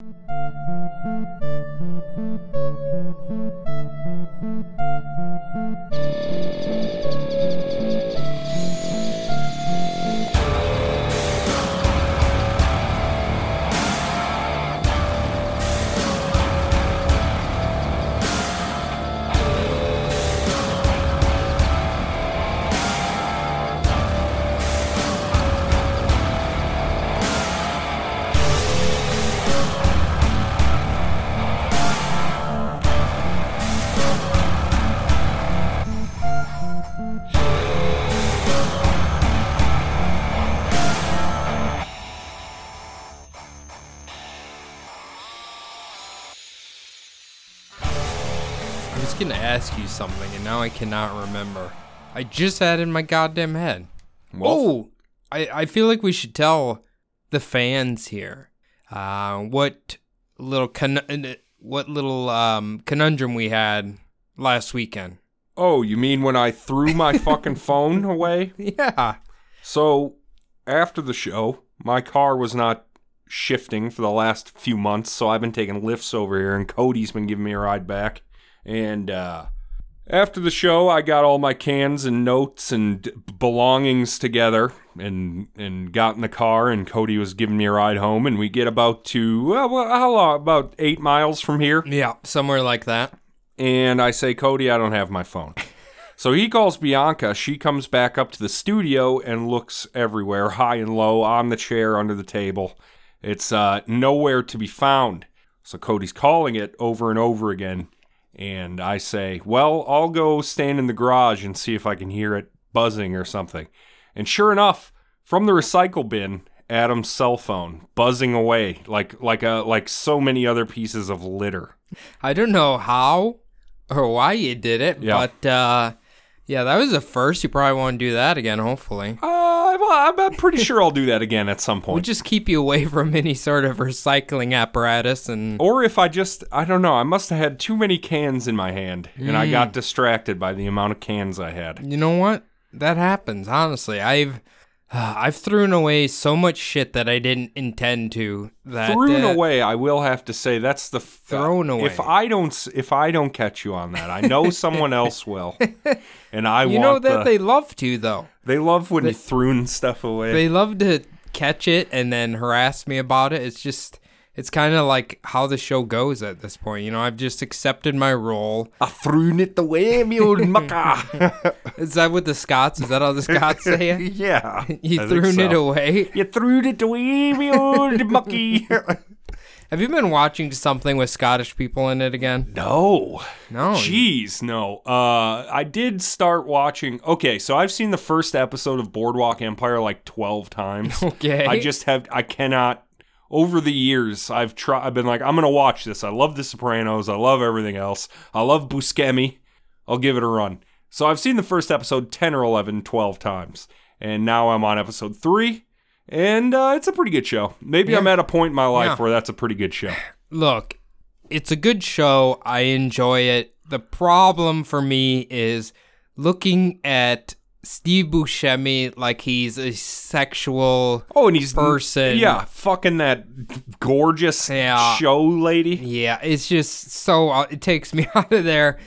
Thank you. Ask you something, and now I cannot remember. I just had it in my goddamn head. oh, I, I feel like we should tell the fans here uh, what little con- what little um, conundrum we had last weekend. Oh, you mean when I threw my fucking phone away? Yeah. So, after the show, my car was not shifting for the last few months, so I've been taking lifts over here, and Cody's been giving me a ride back. And uh, after the show, I got all my cans and notes and belongings together, and and got in the car, and Cody was giving me a ride home, and we get about to well, well, how long? About eight miles from here. Yeah, somewhere like that. and I say, Cody, I don't have my phone. So he calls Bianca. She comes back up to the studio and looks everywhere, high and low, on the chair, under the table. It's uh, nowhere to be found. So Cody's calling it over and over again. And I say, Well, I'll go stand in the garage and see if I can hear it buzzing or something. And sure enough, from the recycle bin, Adam's cell phone buzzing away like like a like so many other pieces of litter. I don't know how or why you did it, Yeah. but uh, yeah, that was the first. You probably won't do that again, hopefully. Uh, I'm, I'm pretty sure I'll do that again at some point. We'll just keep you away from any sort of recycling apparatus and Or if I just, I don't know, I must have had too many cans in my hand and I Hmm. got distracted by the amount of cans I had. You know what? That happens. Honestly, I've I've thrown away so much shit that I didn't intend to. That Thrown uh, away, I will have to say that's the f- Thrown away. If I don't, if I don't catch you on that, I know someone else will. And I You know that the- they love to though. they love when you thrown stuff away. They love to catch it and then harass me about it. It's just it's kind of like how the show goes at this point. You know, I've just accepted my role. I thrown it away, me old mucker. Is that what the Scots? Is that how the Scots say it? yeah, You I think threw it away. You threw it away, me old mucky. Have you been watching something with Scottish people in it again? No. No. Jeez, no. Uh, I did start watching. Okay, so I've seen the first episode of Boardwalk Empire like twelve times. Okay. I just have. I cannot. Over the years, I've tried. I've been like, I'm gonna watch this. I love The Sopranos. I love everything else. I love Buscemi. I'll give it a run. So I've seen the first episode 10 or 11, 12 times. And now I'm on episode 3. And uh, it's a pretty good show. Maybe I'm at a point in my life Yeah. where that's a pretty good show. Look, it's a good show. I enjoy it. The problem for me is looking at Steve Buscemi like he's a sexual. Oh, and he's person. Yeah, fucking that gorgeous Yeah. show lady. Yeah, it's just so uh, it takes me out of there.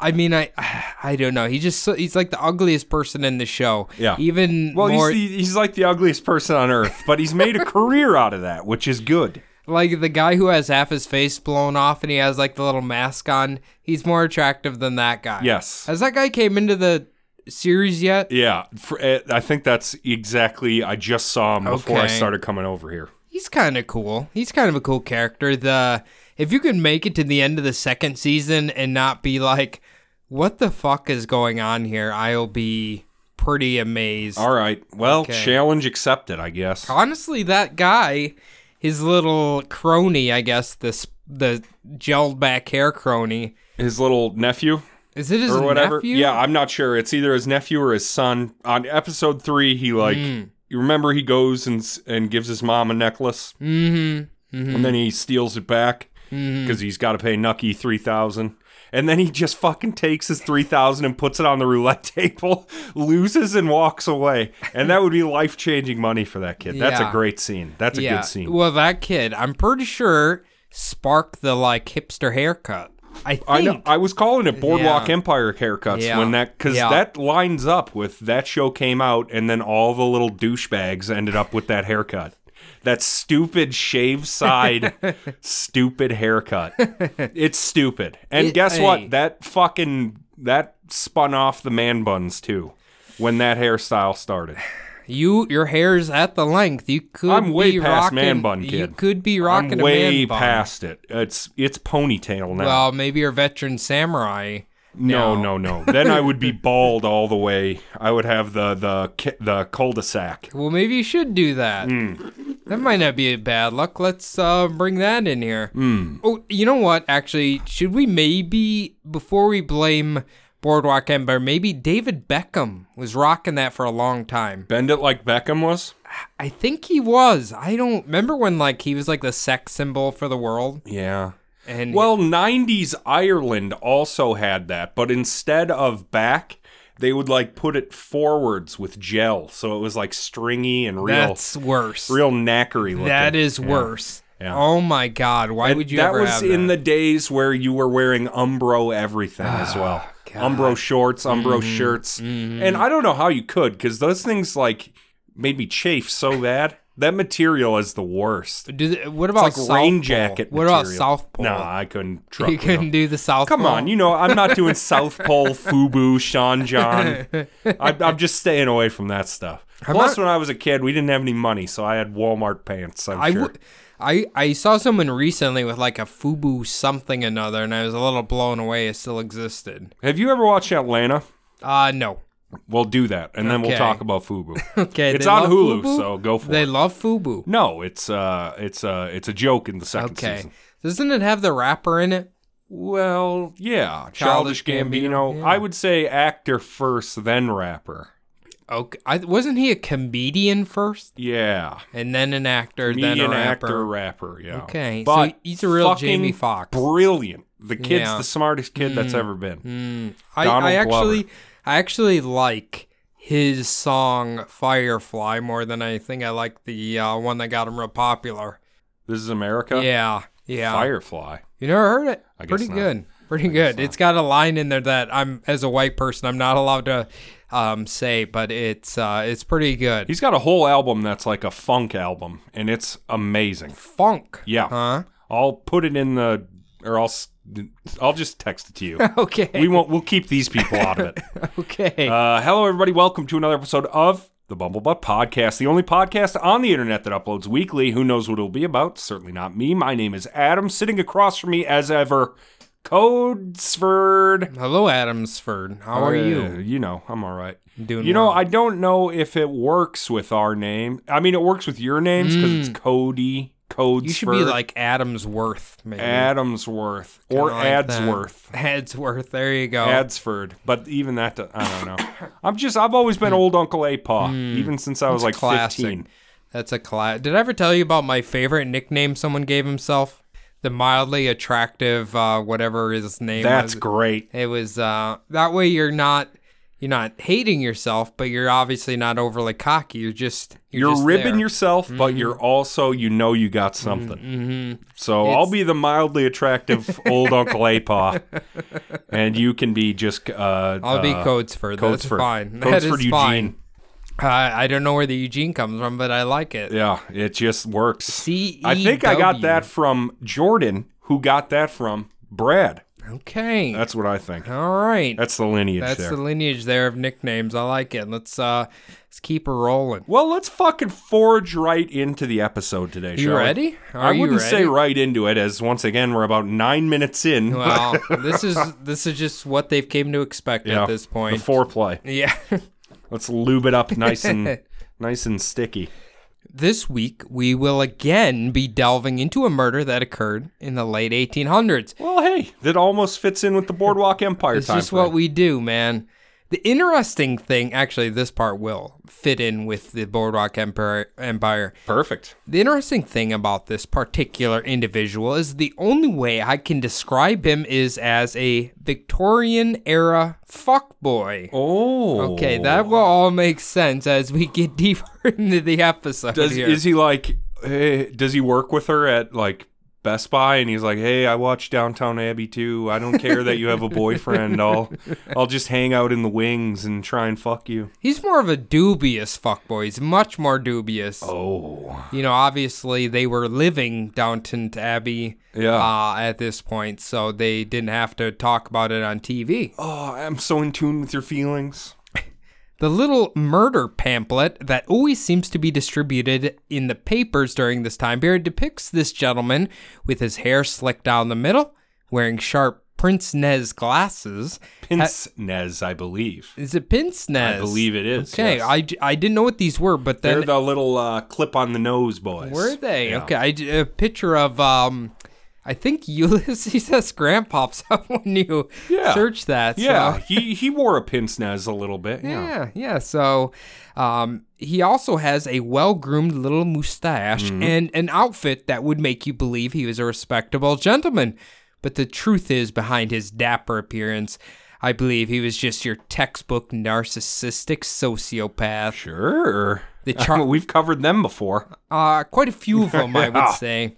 I mean, I I don't know. He just he's like the ugliest person in the show. Yeah. Even Well, more he's, the, he's like the ugliest person on earth, but he's made a career out of that, which is good. like the guy who has half his face blown off and he has like the little mask on. He's more attractive than that guy. Yes. as that guy came into the series yet? Yeah, for, uh, I think that's exactly. I just saw him before I Okay. started coming over here. He's kind of cool. He's kind of a cool character. The if you can make it to the end of the second season and not be like, what the fuck is going on here? I'll be pretty amazed. All right. Well, Okay. challenge accepted, I guess. Honestly, that guy, his little crony, I guess this the gelled back hair crony. His little nephew Is it his or whatever. nephew? Yeah, I'm not sure. It's either his nephew or his son. On episode three, he like. Hmm. You remember he goes and and gives his mom a necklace, Mm-hmm. and then he steals it back because he's got to pay Nucky three thousand. And then he just fucking takes his three thousand and puts it on the roulette table, loses and walks away. And that would be life changing money for that kid. That's a great scene. That's a yeah. good scene. Well, that kid, I'm pretty sure spark the like hipster haircut. I think. I know. I was calling it Boardwalk Yeah. Empire haircuts Yeah. when that because Yeah. that lines up with that show came out, and then all the little douchebags ended up with that haircut. That stupid shave side, stupid haircut. It's stupid. And It- guess hey. what? That fucking that spun off the man buns too. When that hairstyle started, You your hair's at the length. You could I'm way be past rocking, man bun, kid. You could be rocking I'm a way man bun. past it. It's it's ponytail now. Well, maybe you're a veteran samurai. No, now. no, no. Then I would be bald all the way. I would have the the the cul-de-sac. Well, maybe you should do that. Hmm. That might not be a bad luck. Let's uh, bring that in here. Hmm. Oh, you know what? Actually, should we maybe before we blame Boardwalk Empire, maybe David Beckham was rocking that for a long time. Bend it like Beckham was. I think he was. I don't remember when like he was like the sex symbol for the world. Yeah. And Well, 90s Ireland also had that, but instead of back, they would like put it forwards with gel, so it was like stringy and real, that's worse. real knackery looking. That is Yeah. worse. Yeah. Oh my God! Why And would you that was in the days where you were wearing Umbro everything as well. Umbro shorts, Umbro Mm-hmm. shirts. And I don't know how you could because those things like made me chafe so bad. That material is the worst. Do they- what about like South rain Pole? jacket What about material. South Pole? No, I couldn't truck you couldn't them. do the South pole. Come Pole. on, you know I'm not doing South Pole, Fubu, Sean John. I, I'm just staying away from that stuff. Plus, not- when I was a kid, we didn't have any money, so I had Walmart pants. I'm I, sure. w- I I saw someone recently with like a Fubu something another, and I was a little blown away it still existed. have you ever watched Atlanta? Uh no. We'll do that, and then we'll talk about Fubu. Okay, It's on Hulu, Fubu? so go for They it. They love Fubu. No, it's uh, it's uh, it's a joke in the second Okay. season. Doesn't it have the rapper in it? Well, yeah, Childish Childish Gambino. Gambino, yeah. I would say actor first, then rapper. Okay. I, wasn't he a comedian first, Yeah, and then an actor, comedian, then a rapper? actor, rapper. Yeah. Okay, so he's a real Jamie Foxx. Brilliant. The kid's Yeah. the smartest kid that's ever been. Mm, I, I actually, Glover. I actually like his song "Firefly" more than I think I like the uh, one that got him real popular. This is America. Yeah, yeah. Firefly. You never heard it? I guess Pretty good. Pretty good. It's got a line in there that I'm, as a white person, I'm not allowed to um, say, but it's uh, it's pretty good. He's got a whole album that's like a funk album, and it's amazing. Funk. Yeah. Huh? I'll put it in the, or I'll, I'll just text it to you. Okay. we won't. We'll keep these people out of it. okay. Uh, hello, everybody. Welcome to another episode of the Bumblebutt Podcast, the only podcast on the internet that uploads weekly. Who knows what it'll be about? Certainly not me. My name is Adam. Sitting across from me, as ever, Codesford. Hello, Adamsford. How are Uh, you? You know, I'm all right. Doing You know, well. I don't know if it works with our name. I mean, it works with your names because it's Cody, Codesford. You should be like Adamsworth, maybe. Adamsworth or Kinda like that. Adsworth. Adsworth. There you go. Adsford, but even that, do- I don't know. I'm just, I've always been old Uncle Apaw, even since I was like That's Hmm. classic. 15. That's a class. Did I ever tell you about my favorite nickname someone gave himself? The mildly attractive, uh, whatever his name That's was. great. It was uh, that way. You're not you're not hating yourself, but you're obviously not overly cocky. You're just you're, You're, just ribbing there. Mm-hmm. yourself, but you're also, you know, you got something. Mhm. So It's- I'll be the mildly attractive old Uncle Apaw, and you can be just. Uh, I'll be uh, Codesford. That's fine. Codesford that Eugene. fine. Uh, I don't know where the Eugene comes from, but I like it. Yeah, it just works. C. I think I got that from Jordan, who got that from Brad. Okay. That's what I think. All right. That's the lineage That's there. the lineage there of nicknames. I like it. Let's uh let's keep her rolling. well, let's fucking forge right into the episode today. You shall we? ready? Are I you wouldn't ready? say right into it, as once again we're about nine minutes in. Well, this is this is just what they've came to expect Yeah, at this point. the foreplay. yeah. Let's lube it up nice and nice and sticky. This week, we will again be delving into a murder that occurred in the late 1800s. Well, hey, that almost fits in with the Boardwalk Empire It's time. just what we do, man. The interesting thing, actually, this part will fit in with the Boardwalk Empire. Empire. Perfect. The interesting thing about this particular individual is the only way I can describe him is as a Victorian era fuckboy. Oh, Okay, that will all make sense as we get deeper into the episode does here. is he like? eh, does he work with her at like Best Buy and he's like, "Hey, I watch Downtown Abbey too. I don't care that you have a boyfriend. I'll I'll just hang out in the wings and try and fuck you." He's more of a dubious fuckboy. He's much more dubious. Oh. You know, obviously they were living Downton Abbey Yeah. uh, at this point, so they didn't have to talk about it on TV. Oh, I'm so in tune with your feelings. The little murder pamphlet that always seems to be distributed in the papers during this time period depicts this gentleman with his hair slicked down the middle, wearing sharp Prince Nez glasses. Pince Nez, I believe. Is it Pince Nez? I believe it is. Okay, yes. I, I didn't know what these were, but then They're the little uh, clip on the nose boys. Were they? Yeah. Okay, I a picture of um, I think Ulysses S. Grant pops up when you Yeah. search that. so- Yeah, he he wore a pince nez a little bit. Yeah. yeah, yeah. So, um, he also has a well-groomed little mustache Mm-hmm. and an outfit that would make you believe he was a respectable gentleman. But the truth is, behind his dapper appearance, I believe he was just your textbook narcissistic sociopath. Sure. The char- We've covered them before. Uh, quite a few of them, I would say.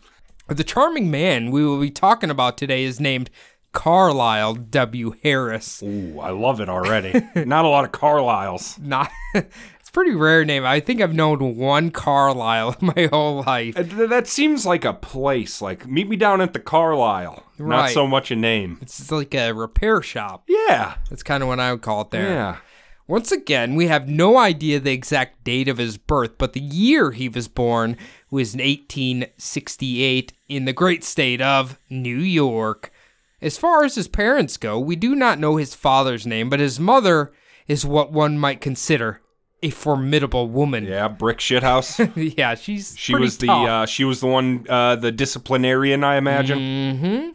The charming man we will be talking about today is named Carlyle W. Harris. Ooh, I love it already. Not a lot of Carlyles. Not, it's a pretty rare name. I think I've known one Carlyle my whole life. Uh, That seems like a place. Like, meet me down at the Carlyle. Not so much a name. It's like a repair shop. Yeah. That's kind of what I would call it there. Yeah. Once again, we have no idea the exact date of his birth, but the year he was born was in 1868 in the great state of New York. As far as his parents go, we do not know his father's name, but his mother is what one might consider a formidable woman. Yeah, brick shithouse. yeah, she's She was the uh, she was the one uh, the disciplinarian, I imagine. Mm-hmm.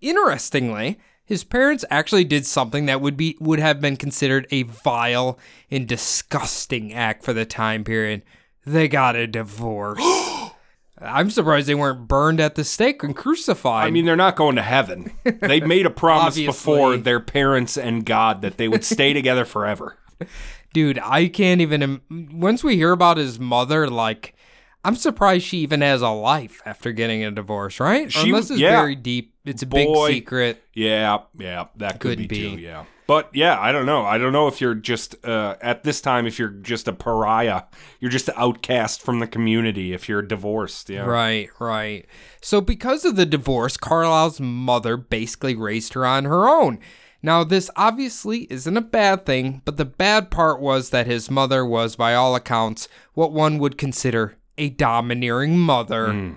Interestingly, his parents actually did something that would be would have been considered a vile and disgusting act for the time period. They got a divorce. I'm surprised they weren't burned at the stake and crucified. I mean, they're not going to heaven. They made a promise before their parents and God that they would stay together forever. dude, I can't even. Im- Once we hear about his mother, like, I'm surprised she even has a life after getting a divorce, right? She- Unless it's yeah. very deep. It's a Boy. big secret. Yeah, yeah, that could, Could be, be. too. Yeah, but yeah, I don't know. I don't know if you're just uh, at this time if you're just a pariah, you're just an outcast from the community. If you're divorced, yeah, Right, right. So, because of the divorce, Carlyle's mother basically raised her on her own. Now, this obviously isn't a bad thing, but the bad part was that his mother was, by all accounts, what one would consider a domineering mother.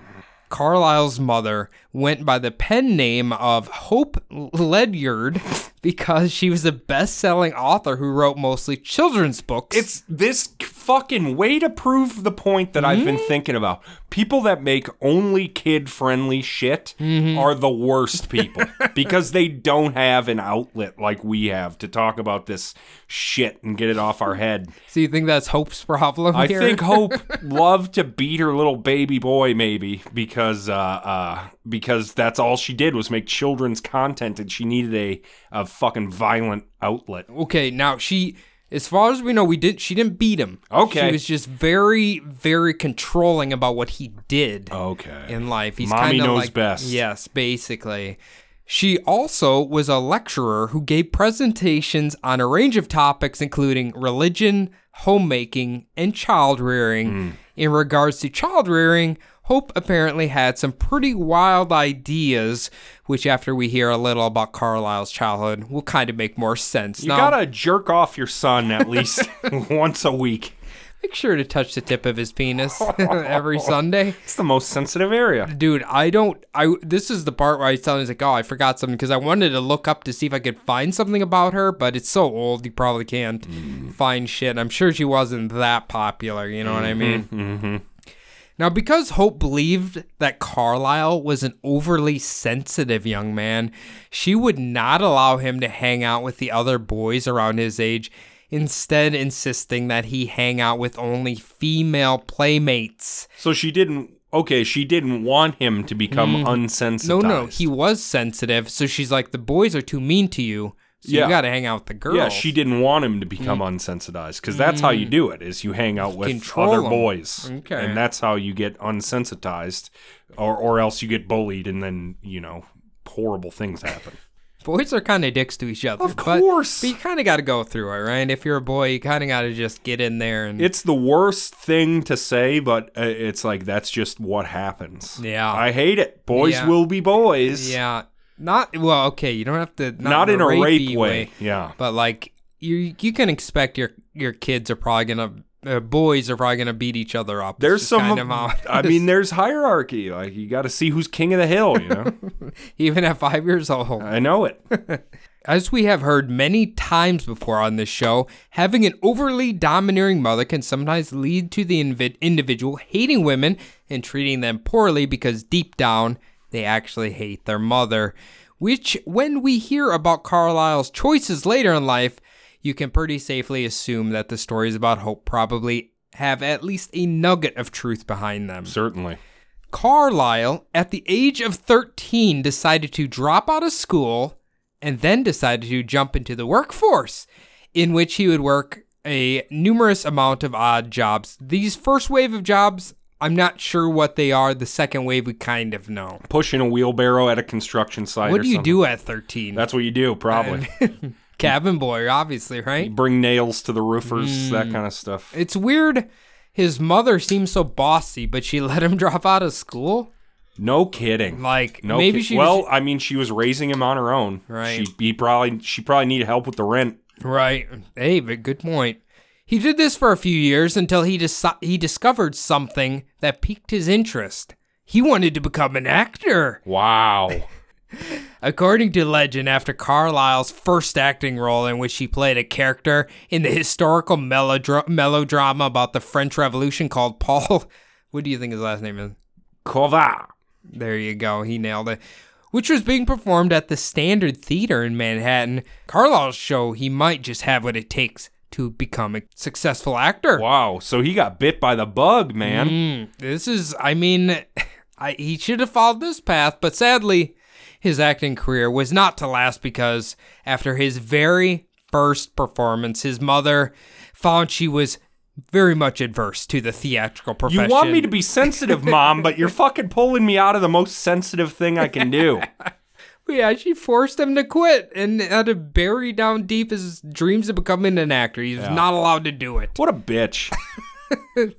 Carlyle's mother went by the pen name of Hope Ledyard because she was a best selling author who wrote mostly children's books. It's this fucking way to prove the point that I've been Mm-hmm. thinking about. People that make only kid friendly shit Mm-hmm. are the worst people because they don't have an outlet like we have to talk about this shit and get it off our head. so, you think that's Hope's problem I here? think Hope loved to beat her little baby boy, maybe because uh, uh, because that's all she did was make children's content, and she needed a a fucking violent outlet. Okay, now she, as far as we know, we did. She didn't beat him. Okay. she was just very, very controlling about what he did Okay. in life. He's Mommy knows like, best. Yes, basically. She also was a lecturer who gave presentations on a range of topics, including religion, homemaking, and child rearing. Hmm. In regards to child rearing, Hope apparently had some pretty wild ideas, which, after we hear a little about Carlyle's childhood, will kind of make more sense. You Now- gotta jerk off your son at least once a week. Make sure to touch the tip of his penis every Sunday. It's the most sensitive area. Dude, I don't I this is the part where I was telling him like, "Oh, I forgot something" because I wanted to look up to see if I could find something about her, but it's so old you probably can't find shit. I'm sure she wasn't that popular, you know what I mean? Mm-hmm. Now, because Hope believed that Carlyle was an overly sensitive young man, she would not allow him to hang out with the other boys around his age, instead, insisting that he hang out with only female playmates. So she didn't. Okay, she didn't want him to become unsensitized. Mm. No, no, he was sensitive, so she's like, the boys are too mean to you, So Yeah. you got to hang out with the girls. Yeah, she didn't want him to become unsensitized because that's how you do it: is you hang out with Control other 'em. boys, Okay. and that's how you get unsensitized, or or else you get bullied, and then you know horrible things happen. Boys are kind of dicks to each other. Of course. But, you kind of got to go through it, right? If you're a boy, you kind of got to just get in there and. it's the worst thing to say, but uh, it's like that's just what happens. Yeah. I hate it. Boys Yeah. will be boys. yeah. Not, well, okay, you don't have to. Not, not in a rape way. Yeah. But like you, you can expect your your kids are probably gonna uh, boys are probably gonna beat each other up. It's There's some. kind of I mean, there's hierarchy. Like you got to see who's king of the hill. You know. even at five years old. I know it. As we have heard many times before on this show, having an overly domineering mother can sometimes lead to the individual hating women and treating them poorly because deep down they actually hate their mother. Which, when we hear about Carlyle's choices later in life, you can pretty safely assume that the stories about Hope probably have at least a nugget of truth behind them. Certainly. Carlyle, at the age of 13, decided to drop out of school and then decided to jump into the workforce, in which he would work a numerous amount of odd jobs. These first wave of jobs, I'm not sure what they are. The second wave, we kind of know. Pushing a wheelbarrow at a construction site. What do you something. do at 13? That's what you do, probably. Cabin boy, obviously, right? Bring nails to the roofers, that Mm. kind of stuff. It's weird. His mother seems so bossy, but she let him drop out of school. No kidding. Like No maybe ki- she well, was, I mean, she was raising him on her own. Right. She he probably she probably needed help with the rent. Right. Hey, but good point. He did this for a few years until he deci- he discovered something that piqued his interest. He wanted to become an actor. Wow. According to legend, after Carlyle's first acting role, in which he played a character in the historical melodra- melodrama about the French Revolution called Paul, what do you think his last name is? Kova. There you go. He nailed it. Which was being performed at the Standard Theater in Manhattan. Carlyle's show he might just have what it takes to become a successful actor. Wow. So he got bit by the bug, man. Mm, this is, I mean, I, he should have followed this path, but sadly, his acting career was not to last because after his very first performance, his mother found she was very much adverse to the theatrical profession. You want me to be sensitive, mom, but you're fucking pulling me out of the most sensitive thing I can do. Yeah, she forced him to quit and had to bury down deep his dreams of becoming an actor. He was not allowed to do it. What a bitch.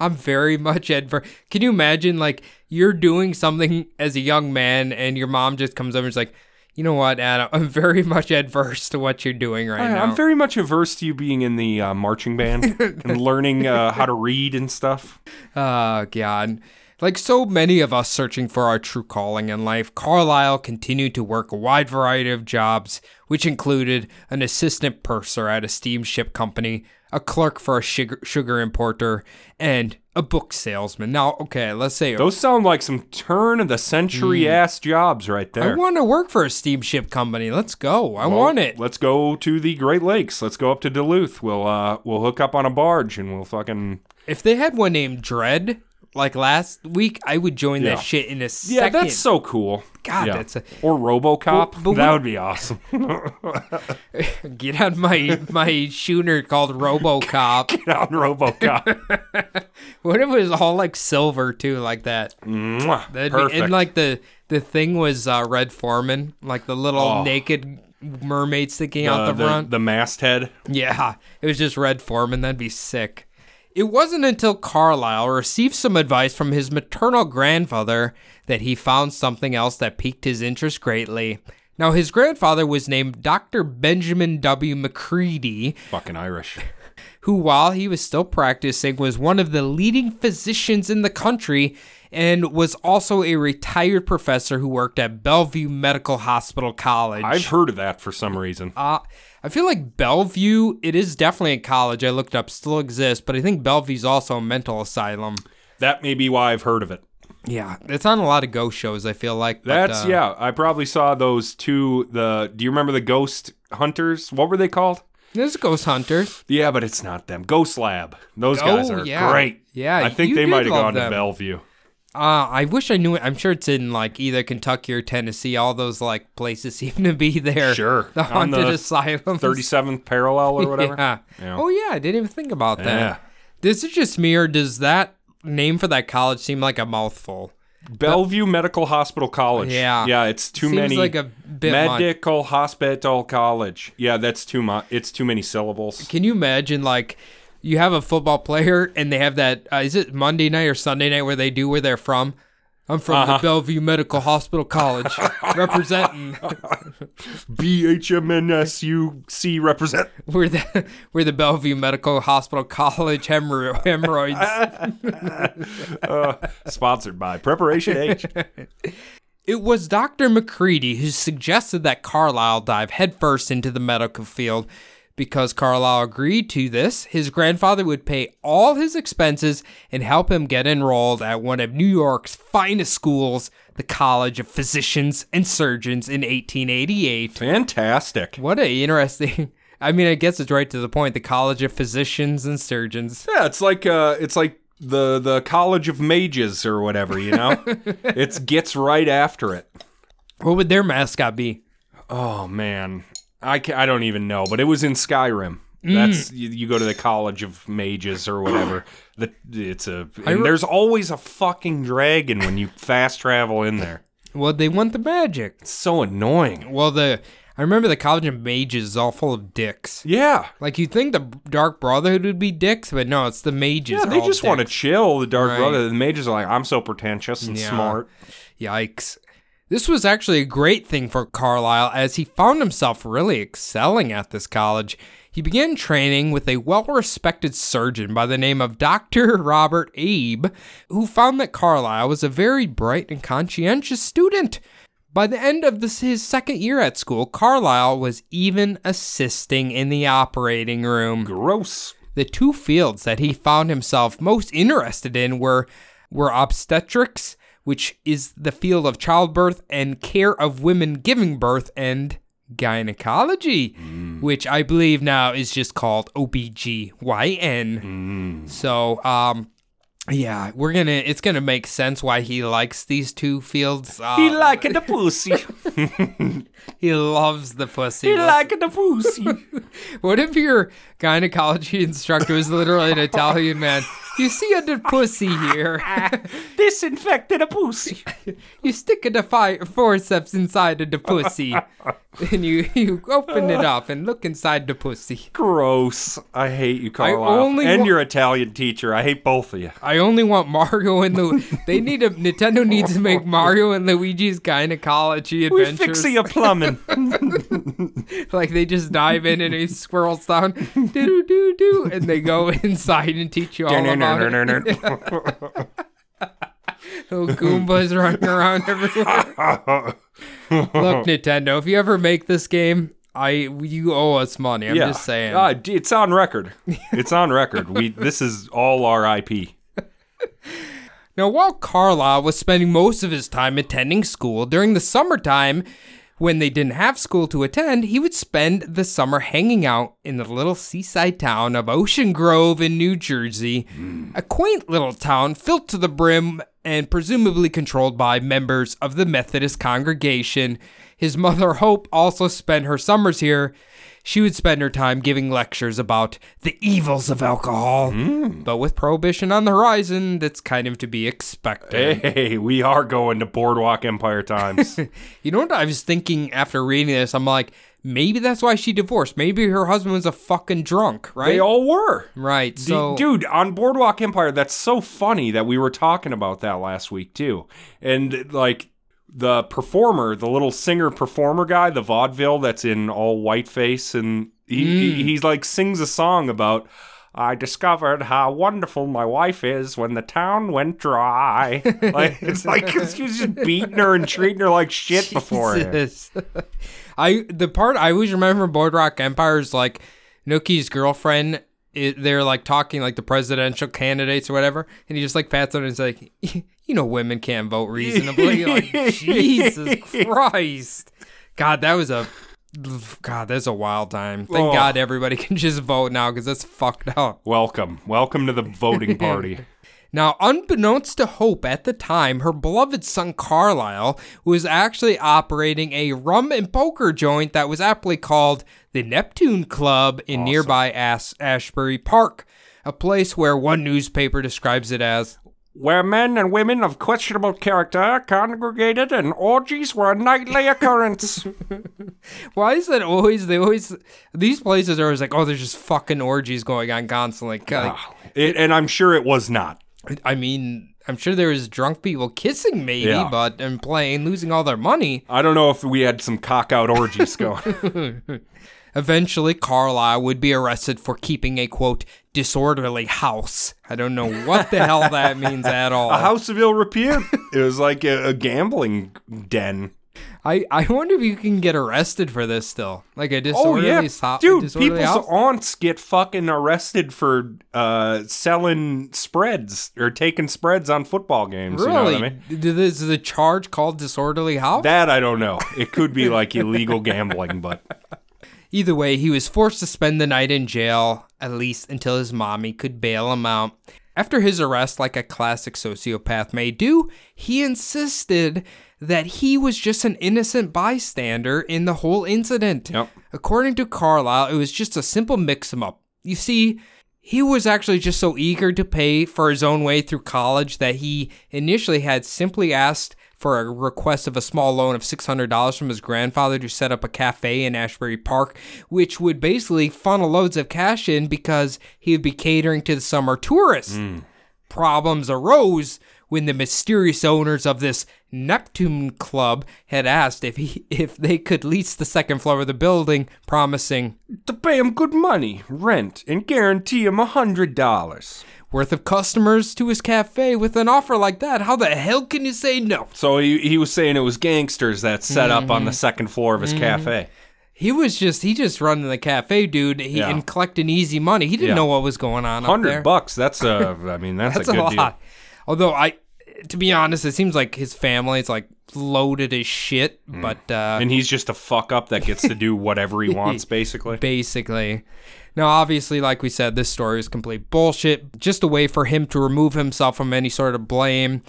I'm very much adverse. Can you imagine, like, you're doing something as a young man and your mom just comes over and is like, you know what, Adam, I'm very much adverse to what you're doing right I- now. I'm very much averse to you being in the uh, marching band and learning uh, how to read and stuff. Oh, God. Like so many of us searching for our true calling in life, Carlyle continued to work a wide variety of jobs, which included an assistant purser at a steamship company, a clerk for a sugar, sugar importer, and a book salesman. Now, okay, let's say Those sound like some turn of the century ass jobs right there. I want to work for a steamship company. Let's go. I want it. Let's go to the Great Lakes. Let's go up to Duluth. We'll uh we'll hook up on a barge and we'll fucking If they had one named Dread, like last week, I would join Yeah. that shit in a Yeah, second. that's so cool. God, Yeah. that's a, or RoboCop. But- but that we- would be awesome. get on my my schooner called RoboCop. Get on RoboCop. what if it was all like silver too, like that? Mwah. That'd Perfect. Be, and like the the thing was uh, Red Foreman, like the little Oh. naked mermaid sticking Uh, out the, the, front. the masthead. Yeah, it was just Red Foreman. That'd be sick. It wasn't until Carlyle received some advice from his maternal grandfather that he found something else that piqued his interest greatly. Now, his grandfather was named Dr. Benjamin W. McCready, Fucking Irish. who, while he was still practicing, was one of the leading physicians in the country and was also a retired professor who worked at Bellevue Medical Hospital College. I've heard of that for some reason. Uh, I feel like Bellevue, it is definitely a college. I looked up, still exists, but I think Bellevue's also a mental asylum. That may be why I've heard of it. Yeah, it's on a lot of ghost shows. I feel like but, That's uh, yeah. I probably saw those two. The do you remember the Ghost Hunters? What were they called? There's Ghost Hunters. Yeah, but it's not them. Ghost Lab. Those guys Oh, are yeah. great. Yeah, I think they might have gone them. to Bellevue. Uh, I wish I knew it. I'm sure it's in like either Kentucky or Tennessee. All those like places seem to be there. Sure. the haunted asylum. 37th parallel or whatever. Yeah. Yeah. Oh yeah, I didn't even think about that. Yeah. This is just me, or does that name for that college seem like a mouthful? Bellevue Medical Hospital College. Yeah. Yeah, it's too Seems many. like a bit much. Medical Hospital College. Yeah, that's too much. It's too many syllables. Can you imagine like you have a football player and they have that uh, is it Monday night or Sunday night where they do where they're from? I'm from Uh-huh. the Bellevue Medical Hospital College, representing BHMNSUC represent. we're the we're the Bellevue Medical Hospital College hemorrho- hemorrhoids. Uh, sponsored by Preparation H. It was Dr. McCready who suggested that Carlyle dive headfirst into the medical field. Because Carlyle agreed to this, his grandfather would pay all his expenses and help him get enrolled at one of New York's finest schools, the College of Physicians and Surgeons, in 1888. Fantastic. What a interesting. I mean, I guess it's right to the point. The College of Physicians and Surgeons. Yeah, it's like uh, it's like the the College of Mages or whatever. You know, it gets right after it. What would their mascot be? Oh man, I ca I don't even know, but it was in Skyrim. Mm. That's you, you go to the College of Mages or whatever. The, it's a re- there's always a fucking dragon when you fast travel in there. Well, they want the magic. It's so annoying. Well, the I remember the College of Mages is all full of dicks. Yeah, Like you'd think the Dark Brotherhood would be dicks, but no, it's the mages. yeah, they just want to chill. The Dark Right. Brother, the mages are like, I'm so pretentious and Yeah. smart. Yikes. This was actually a great thing for Carlyle as he found himself really excelling at this college. He began training with a well respected surgeon by the name of Dr. Robert Abe, who found that Carlyle was a very bright and conscientious student. By the end of this, his second year at school, Carlyle was even assisting in the operating room. Gross. The two fields that he found himself most interested in were were obstetrics, which is the field of childbirth and care of women giving birth, and gynecology, which I believe now is just called OBGYN. So, um yeah, we're gonna. It's gonna make sense why he likes these two fields. Uh, He like the pussy. he loves the pussy. he like the pussy. What if your gynecology instructor was literally an oh. Italian man? You see a pussy here. Disinfected a pussy. You stick a the fi- forceps inside of the pussy, and you you open it up and look inside the pussy. Gross. I hate you, Carlyle. and wa- your Italian teacher. I hate both of you. I only want Mario and Lu. They need a Nintendo needs to make Mario and Luigi's gynecology adventures. We fixing your plumbing. like they just dive in and he swirls down, do do do, and they go inside and teach you all about it. Little Goombas running around everywhere. Look, Nintendo, if you ever make this game, I you owe us money. I'm just saying. Uh, d- it's on record. It's on record. We this is all our IP. Now, while Carlyle was spending most of his time attending school during the summertime, when they didn't have school to attend, he would spend the summer hanging out in the little seaside town of Ocean Grove in New Jersey, hmm. a quaint little town filled to the brim and presumably controlled by members of the Methodist congregation. His mother, Hope, also spent her summers here. She would spend her time giving lectures about the evils of alcohol. Hmm. But with prohibition on the horizon, that's kind of to be expected. Hey, we are going to Boardwalk Empire times. You know what I was thinking after reading this? I'm like, maybe that's why she divorced. Maybe her husband was a fucking drunk, right? they all were. right. So, Dude, on Boardwalk Empire, that's so funny that we were talking about that last week too. And like the performer, the little singer performer guy, the vaudeville that's in all whiteface, and he, mm. he he's like sings a song about. I discovered how wonderful my wife is when the town went dry. like it's like he was just beating her and treating her like shit before. Jesus. I the part I always remember Boardwalk Empire is like Nucky's girlfriend. It, they're like talking like the presidential candidates or whatever, and he just like pats on her and is like, "You know, women can't vote reasonably." like Jesus Christ, God, that was a God, that's a wild time. Thank Oh. God everybody can just vote now because that's fucked up. Welcome, welcome to the voting party. Now, unbeknownst to Hope at the time, her beloved son Carlyle was actually operating a rum and poker joint that was aptly called the Neptune Club in nearby As- Asbury Park, a place where one newspaper describes it as Where men and women of questionable character congregated and orgies were a nightly occurrence. Why is that always? They always these places are always like, oh, there's just fucking orgies going on constantly. Like, ah, It- and I'm sure it was not. I mean, I'm sure there was drunk people kissing, maybe, Yeah. but and playing, losing all their money. I don't know if we had some cock out orgies going. Eventually, Carlyle would be arrested for keeping a quote disorderly house. I don't know what the hell that means at all. a house of ill repute. It was like a, a gambling den. I, I wonder if you can get arrested for this still, like a disorderly Oh disorderly yeah, so- dude! disorderly People's house? aunts get fucking arrested for uh, selling spreads or taking spreads on football games. You know Really? what I mean? Is the charge called disorderly house? That I don't know. It could be like illegal gambling, but Either way, he was forced to spend the night in jail, at least until his mommy could bail him out. After his arrest, like a classic sociopath may do, he insisted that he was just an innocent bystander in the whole incident. Yep. According to Carlyle, it was just a simple mix em up. You see, he was actually just so eager to pay for his own way through college that he initially had simply asked for a request of a small loan of $600 from his grandfather to set up a cafe in Asbury Park, which would basically funnel loads of cash in because he would be catering to the summer tourists. Hmm. Problems arose when the mysterious owners of this Neptune Club had asked if he if they could lease the second floor of the building, promising to pay him good money, rent, and guarantee him a hundred dollars. Worth of customers to his cafe with an offer like that. How the hell can you say no? So he, he was saying it was gangsters that set up Mm-hmm. on the second floor of his cafe. He was just he just running the cafe, dude, he, Yeah. and collecting easy money. He didn't Yeah. know what was going on Hundred bucks. That's a. I mean, that's, That's a a, good lot. deal. Although I, to be honest, it seems like his family is like loaded as shit. But uh, And he's just a fuck up that gets to do whatever he wants, basically. basically. Now, obviously, like we said, this story is complete bullshit. Just a way for him to remove himself from any sort of blame.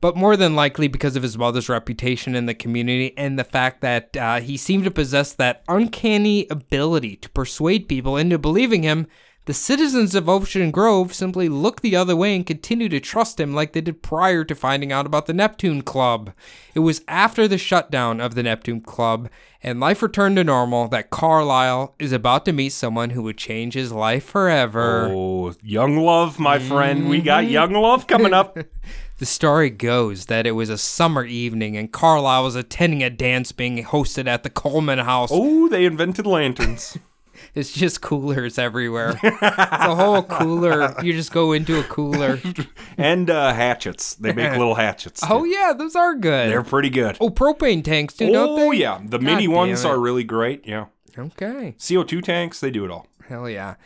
But more than likely because of his mother's reputation in the community and the fact that uh, he seemed to possess that uncanny ability to persuade people into believing him, the citizens of Ocean Grove simply looked the other way and continued to trust him like they did prior to finding out about the Neptune Club. It was after the shutdown of the Neptune Club and life returned to normal that Carlyle is about to meet someone who would change his life forever. Oh, young love, my friend. We Mm-hmm. got young love coming up. The story goes that it was a summer evening and Carlyle was attending a dance being hosted at the Coleman House. oh, they invented lanterns. It's just coolers everywhere. the whole cooler. You just go into a cooler. and uh, hatchets. They make little hatchets. Oh yeah, those are good. They're pretty good. oh, propane tanks too, don't Oh, yeah. The mini ones are really great. Yeah. Okay. CO2 tanks, they do it all. Hell yeah.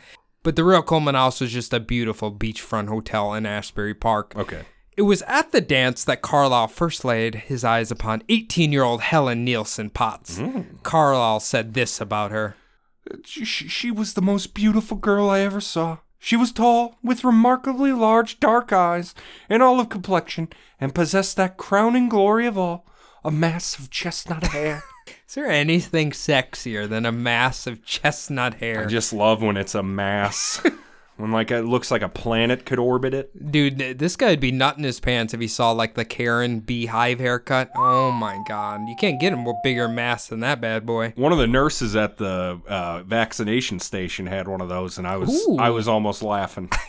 But the real Coleman House was just a beautiful beachfront hotel in Asbury Park. Okay. It was at the dance that Carlyle first laid his eyes upon 18 year old Helen Nielsen Potts. Carlyle said this about her. She, she she was the most beautiful girl I ever saw. She was tall, with remarkably large dark eyes and olive complexion, and possessed that crowning glory of all a mass of chestnut hair. Is there anything sexier than a mass of chestnut hair? I just love when it's a mass. when like it looks like a planet could orbit it. Dude, this guy'd be nutting his pants if he saw like the Karen beehive haircut. Oh my god. You can't get a more bigger mass than that bad boy. One of the nurses at the uh, vaccination station had one of those, and I was Ooh. I was almost laughing.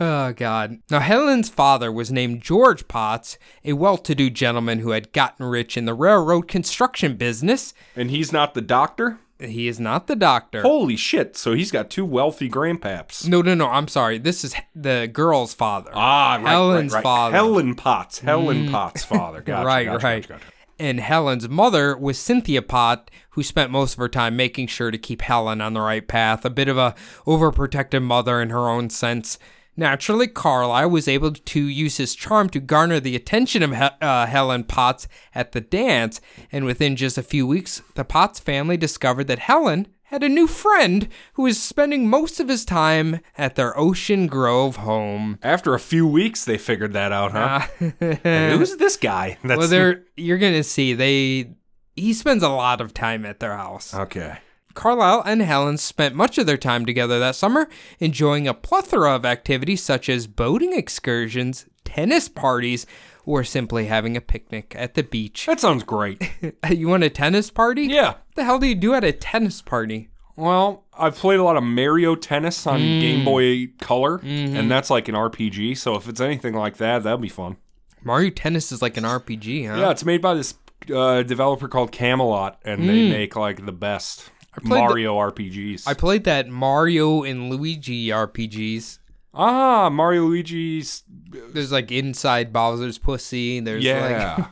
Oh god. Now Helen's father was named George Potts, a well-to-do gentleman who had gotten rich in the railroad construction business. and he's not the doctor. He is not the doctor. Holy shit! So he's got two wealthy grandpaps. No, no, no. I'm sorry. This is the girl's father. Ah, right, Helen's right, right. father. Mm. Helen Potts. Helen Potts' father. Gotcha, right, gotcha, right. gotcha. And Helen's mother was Cynthia Pott, who spent most of her time making sure to keep Helen on the right path. A bit of a overprotective mother in her own sense. Naturally, Carlyle was able to use his charm to garner the attention of He- uh, Helen Potts at the dance, and within just a few weeks, the Potts family discovered that Helen had a new friend who was spending most of his time at their Ocean Grove home. After a few weeks, they figured that out, huh? Hey, Who's this guy? That's well, you're gonna see they he spends a lot of time at their house. okay. Carlyle and Helen spent much of their time together that summer, enjoying a plethora of activities such as boating excursions, tennis parties, or simply having a picnic at the beach. That sounds great. you want a tennis party? yeah. What the hell do you do at a tennis party? Well, I've played a lot of Mario Tennis on Mm. Game Boy Color, Mm-hmm. and that's like an RPG. So if it's anything like that, that'd be fun. Mario Tennis is like an RPG, huh? Yeah, it's made by this uh, developer called Camelot, and they make like the best Played the- Mario RPGs. I played that Mario and Luigi RPGs. ah, Mario Luigi's. There's like inside Bowser's pussy. There's like Yeah.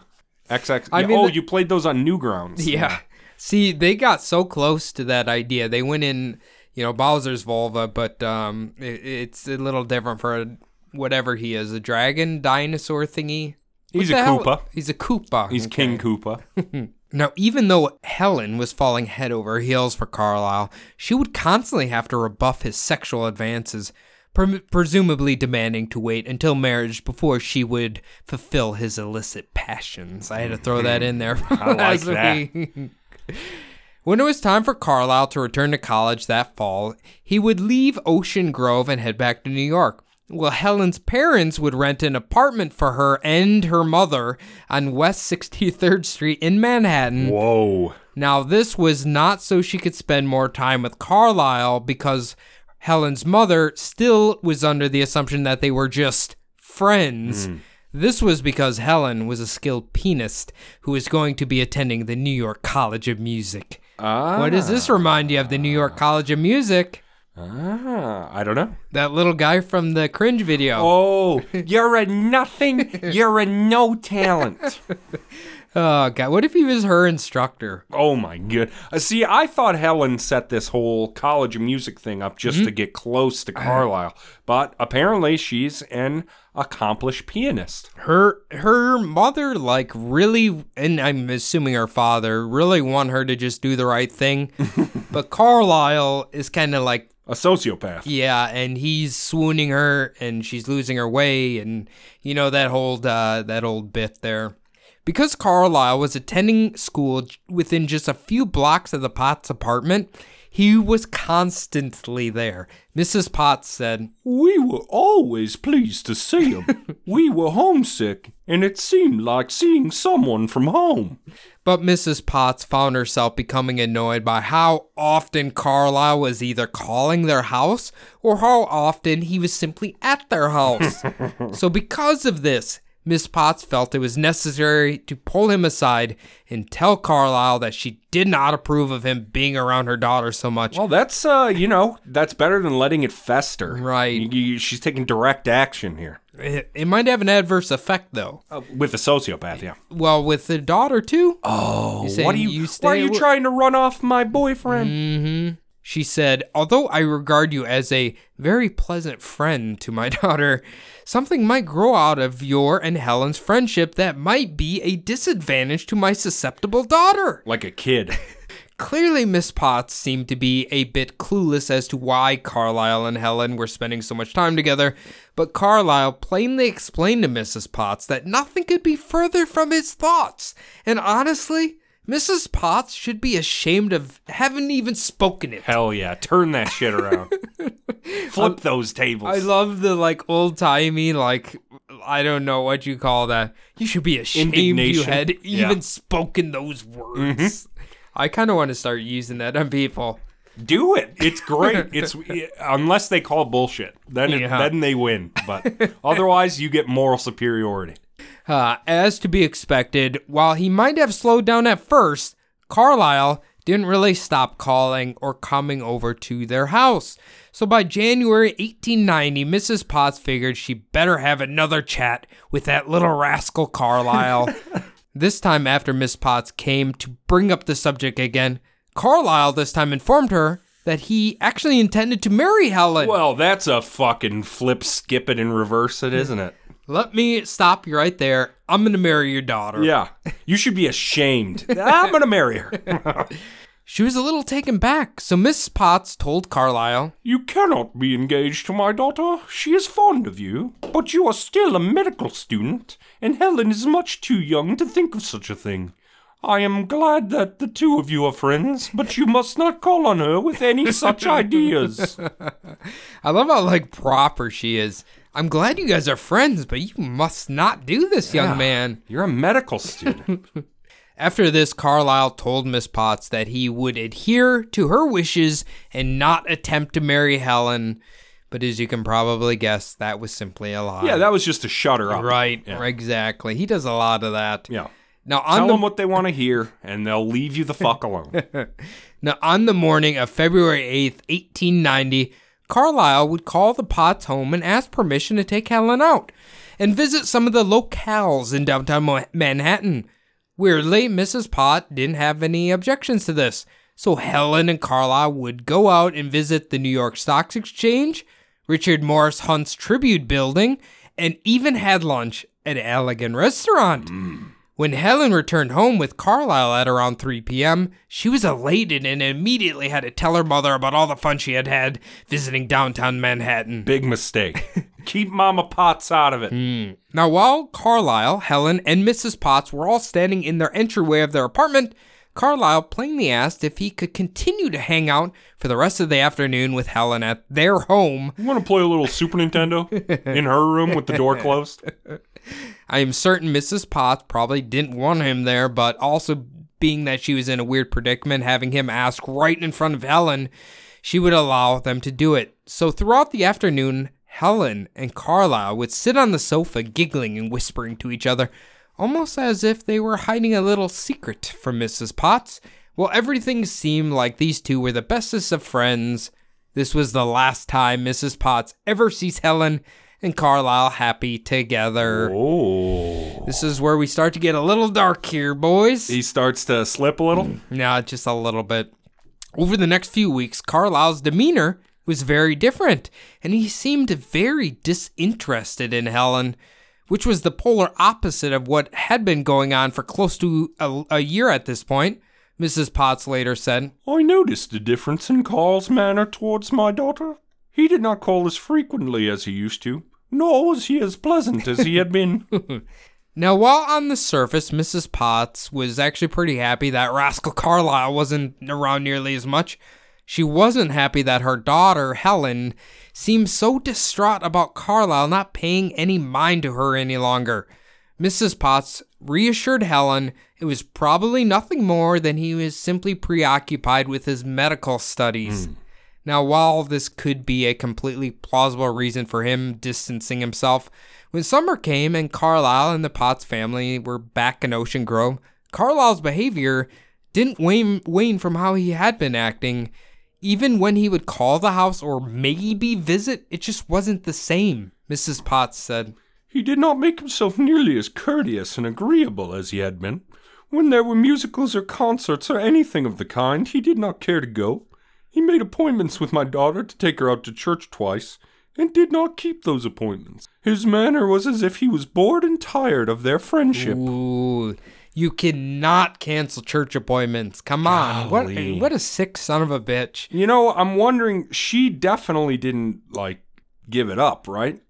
XX. I mean, oh, the- you played those on Newgrounds. Yeah. See, they got so close to that idea. They went in, you know, Bowser's vulva, but um, it, it's a little different for whatever he is a dragon, dinosaur thingy. He's a hell- Koopa. He's a Koopa. He's. King Koopa. Now, even though Helen was falling head over heels for Carlyle, she would constantly have to rebuff his sexual advances, pre- presumably demanding to wait until marriage before she would fulfill his illicit passions. I had to throw that in there. Mm-hmm. I like that. When it was time for Carlyle to return to college that fall, he would leave Ocean Grove and head back to New York. Well, Helen's parents would rent an apartment for her and her mother on West 63rd Street in Manhattan. Whoa. Now, this was not so she could spend more time with Carlyle because Helen's mother still was under the assumption that they were just friends. This was because Helen was a skilled pianist who was going to be attending the New York College of Music. Ah. What does this remind you of the New York College of Music? Ah, I don't know. That little guy from the cringe video. Oh, you're a nothing. You're a no talent. Oh, God. What if he was her instructor? Oh my god. Uh, see, I thought Helen set this whole college of music thing up just to get close to Carlyle, but apparently she's an accomplished pianist. her her mother like really and i'm assuming her father really want her to just do the right thing but carlyle is kind of like A sociopath. yeah and he's swooning her and she's losing her way and you know that whole uh, that old bit there because carlyle was attending school within just a few blocks of the potts apartment he was constantly there mrs potts said We were always pleased to see him. we were homesick, and it seemed like seeing someone from home. But Mrs. Potts found herself becoming annoyed by how often Carlyle was either calling their house or how often he was simply at their house. so, because of this, Miss Potts felt it was necessary to pull him aside and tell Carlyle that she did not approve of him being around her daughter so much. Well, that's uh, you know, that's better than letting it fester. Right. You- you- she's taking direct action here It, it might have an adverse effect, though. uh, with the sociopath. Yeah. Well, with the daughter, too. Oh, what are you? you why are you awa- trying to run off my boyfriend? Mm-hmm. She said, Although I regard you as a very pleasant friend to my daughter, something might grow out of your and Helen's friendship that might be a disadvantage to my susceptible daughter. Like a kid. Clearly, Miss Potts seemed to be a bit clueless as to why Carlyle and Helen were spending so much time together, but Carlyle plainly explained to Mrs. Potts that nothing could be further from his thoughts. And honestly, Mrs. Potts should be ashamed of having even spoken it. Hell yeah! Turn that shit around. Flip those tables. I love the like old timey like I don't know what you call that. You should be ashamed you Indignation. had even Yeah. Mm-hmm. spoken those words. I kind of want to start using that on people. Do it. It's great. It's unless they call bullshit, then it, Yeah. then they win. But otherwise, you get moral superiority. Uh, as to be expected, while he might have slowed down at first, Carlyle didn't really stop calling or coming over to their house. So by January 1890, Mrs. Potts figured she better have another chat with that little rascal Carlyle. this time, after Miss Potts came to bring up the subject again, Carlyle this time informed her that he actually intended to marry Helen. Well, that's a fucking flip, skip it, and reverse it, isn't it? Let me stop you right there. I'm going to marry your daughter. Yeah. You should be ashamed. I'm gonna marry her. She was a little taken back, so Miss Potts told Carlyle, You cannot be engaged to my daughter. She is fond of you, but you are still a medical student, and Helen is much too young to think of such a thing. I am glad that the two of you are friends, but you must not call on her with any such ideas. I love how like proper she is. I'm glad you guys are friends, but you must not do this, young Yeah. man. You're a medical student. After this, Carlyle told Miss Potts that he would adhere to her wishes and not attempt to marry Helen. But as you can probably guess, that was simply a lie. yeah, that was just to shut her up. right, Yeah. exactly. He does a lot of that. Yeah. Now on Tell the them what they want to hear, and they'll leave you the fuck alone. Now, on the morning of February 8th, 1890, Carlyle would call the Potts home and ask permission to take Helen out and visit some of the locales in downtown Manhattan. Weirdly, Mrs. Pott didn't have any objections to this, so Helen and Carla would go out and visit the New York Stock Exchange, Richard Morris Hunt's Tribune Building, and even had lunch at an elegant restaurant. Mm. When Helen returned home with Carlyle at around 3 p.m., she was elated and immediately had to tell her mother about all the fun she had had visiting downtown Manhattan. Big mistake. Keep Mama Potts out of it. Hmm. Now, while Carlyle, Helen, and Mrs. Potts were all standing in their entryway of their apartment, Carlyle plainly asked if he could continue to hang out for the rest of the afternoon with Helen at their home. You want to play a little Super Nintendo in her room with the door closed? I am certain Mrs. Potts probably didn't want him there, but also being that she was in a weird predicament, having him ask right in front of Helen, she would allow them to do it. So throughout the afternoon, Helen and Carlyle would sit on the sofa giggling and whispering to each other, almost as if they were hiding a little secret from Mrs. Potts. Well, everything seemed like these two were the bestest of friends. This was the last time Mrs. Potts ever sees Helen and Carlyle happy together. Oh. This is where we start to get a little dark here, boys. He starts to slip a little. Mm, no, just a little bit. Over the next few weeks, Carlyle's demeanor was very different, and he seemed very disinterested in Helen, which was the polar opposite of what had been going on for close to a, a year at this point. Mrs. Potts later said, I noticed a difference in Carl's manner towards my daughter. He did not call as frequently as he used to, nor was he as pleasant as he had been. Now, while on the surface, Mrs. Potts was actually pretty happy that Rascal Carlyle wasn't around nearly as much, she wasn't happy that her daughter, Helen, seemed so distraught about Carlyle not paying any mind to her any longer. Mrs. Potts reassured Helen it was probably nothing more than he was simply preoccupied with his medical studies. Hmm. Now, while this could be a completely plausible reason for him distancing himself, when summer came and Carlyle and the Potts family were back in Ocean Grove, Carlyle's behavior didn't wane, wane from how he had been acting. Even when he would call the house or maybe visit, it just wasn't the same, Mrs. Potts said. he did not make himself nearly as courteous and agreeable as he had been. When there were musicals or concerts or anything of the kind, he did not care to go. He made appointments with my daughter to take her out to church twice, and did not keep those appointments. His manner was as if he was bored and tired of their friendship. Ooh, you cannot cancel church appointments. Come on. What, what a sick son of a bitch. You know, I'm wondering, she definitely didn't, like, give it up, right?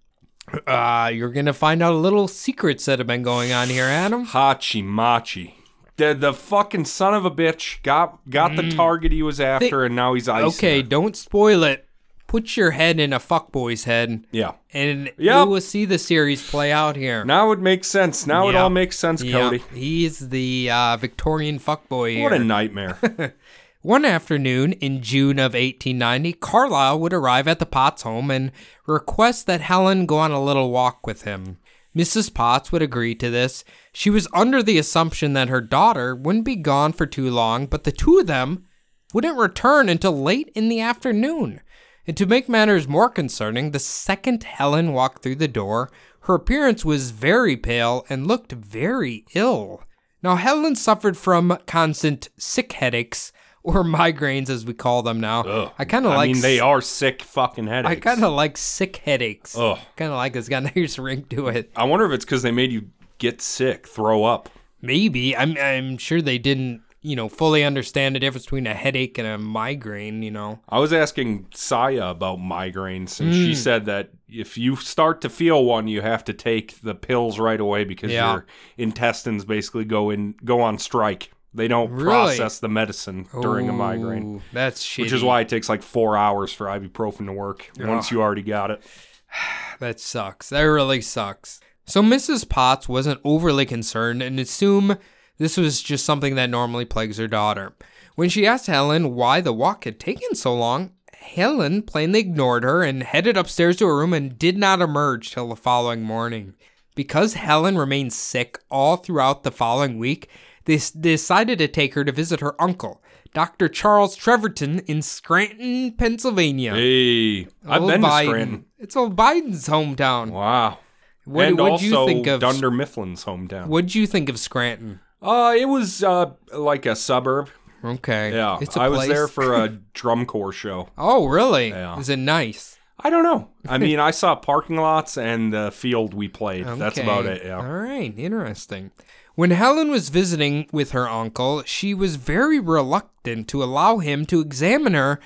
Uh, you're going to find out a little secrets that have been going on here, Adam. Hachi Machi. The, the fucking son of a bitch got got the target he was after, and now he's icing Mm. Okay, her. don't spoil it. Put your head in a fuckboy's head, Yeah. and you Yep. will see the series play out here. Now it makes sense. Now it all makes sense, Yeah, Cody. he's the uh, Victorian fuckboy here. What a nightmare. One afternoon in June of 1890, Carlyle would arrive at the Potts home and request that Helen go on a little walk with him. Mrs. Potts would agree to this. She was under the assumption that her daughter wouldn't be gone for too long, but the two of them wouldn't return until late in the afternoon. And to make matters more concerning, the second Helen walked through the door, her appearance was very pale and looked very ill. Now, Helen suffered from constant sick headaches, or migraines as we call them now. Ugh. I kind of like. I mean, they are sick fucking headaches. I kind of like sick headaches. Ugh. Kind of like it's got a nice ring to it. I wonder if it's because they made you get sick, throw up. Maybe I'm. I'm sure they didn't you know, fully understand the difference between a headache and a migraine, you know. I was asking Saya about migraines, and Hmm. she said that if you start to feel one, you have to take the pills right away because Yeah. your intestines basically go in go on strike. They don't Really? process the medicine during a migraine, That's shitty. which is why it takes like four hours for ibuprofen to work once you already got it. That sucks. That really sucks. So Mrs. Potts wasn't overly concerned and assumed this was just something that normally plagues her daughter. When she asked Helen why the walk had taken so long, Helen plainly ignored her and headed upstairs to her room and did not emerge till the following morning. Because Helen remained sick all throughout the following week, they decided to take her to visit her uncle, Dr. Charles Treverton in Scranton, Pennsylvania. Hey, I've Old been to Scranton. It's old Biden's hometown. Wow. What and would also you think of Dunder Mifflin's hometown. What'd you think of Scranton? Uh, it was uh like a suburb. Okay. Yeah, It's a I was place- there for a drum corps show. Oh, really? Yeah. Is it nice? I don't know. I mean, I saw parking lots and the field we played. That's about it. Yeah. All right. Interesting. When Helen was visiting with her uncle, she was very reluctant to allow him to examine her,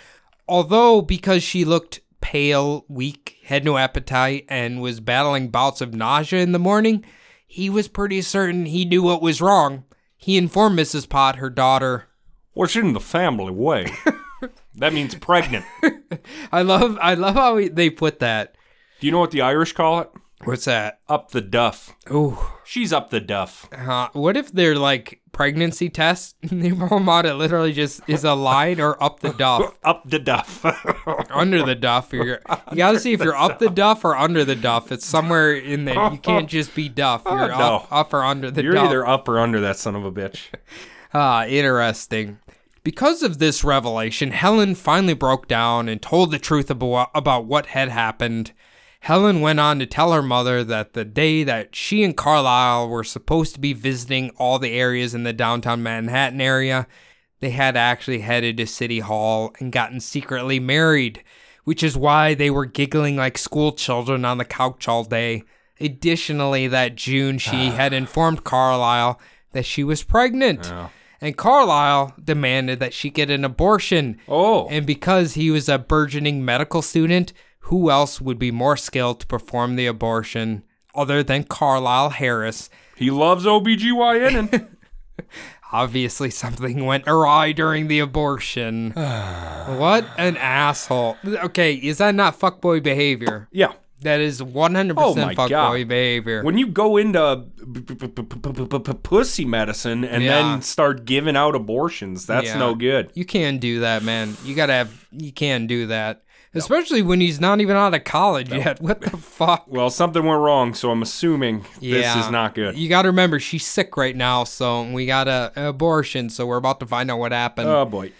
although because she looked pale, weak, had no appetite, and was battling bouts of nausea in the morning, he was pretty certain he knew what was wrong. He informed Mrs. Pott, her daughter, What's in the family way? that means pregnant. I love I love how they put that. Do you know what the Irish call it? What's that? Up the duff. Oh, She's up the duff. uh, what if they're like pregnancy tests? the out, it literally just is a line or up the duff. Up the duff. under the duff. You're, you gotta see if you're up the duff or under the duff. It's somewhere in there. You can't just be duff. You're no. up, up or under the You're duff. either up or under that son of a bitch. Ah, interesting. Because of this revelation, Helen finally broke down and told the truth about, about what had happened. Helen went on to tell her mother that the day that she and Carlyle were supposed to be visiting all the areas in the downtown Manhattan area, they had actually headed to City Hall and gotten secretly married, which is why they were giggling like school children on the couch all day. Additionally, that June, she had informed Carlyle that she was pregnant. And Carlyle demanded that she get an abortion. Oh. And because he was a burgeoning medical student, who else would be more skilled to perform the abortion other than Carlyle Harris? He loves OBGYN. and Obviously, something went awry during the abortion. what an asshole. Okay, is that not fuckboy behavior? yeah. That is 100% Oh fuckboy behavior. When you go into pussy medicine and Yeah. then start giving out abortions, that's Yeah. no good. You can't do that, man. You gotta have. You can't do that, especially when he's not even out of college yet. What the fuck? Well, something went wrong, so I'm assuming this is not good. You gotta remember she's sick right now, so we got a an abortion. So we're about to find out what happened. Oh boy.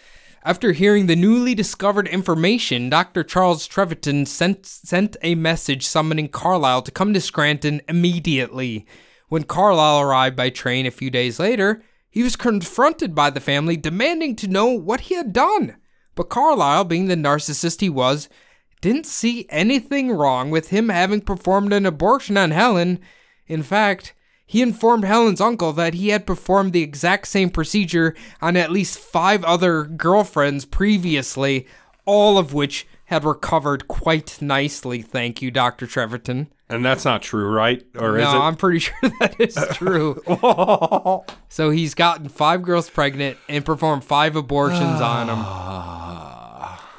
After hearing the newly discovered information, Dr. Charles Treverton sent sent a message summoning Carlyle to come to Scranton immediately. When Carlyle arrived by train a few days later, he was confronted by the family demanding to know what he had done. But Carlyle, being the narcissist he was, didn't see anything wrong with him having performed an abortion on Helen. In fact, he informed Helen's uncle that he had performed the exact same procedure on at least five other girlfriends previously, all of which had recovered quite nicely. Thank you, Dr. Treverton. And that's not true, right? Or is no? I'm pretty sure that is true. so he's gotten five girls pregnant and performed five abortions on them. Ah.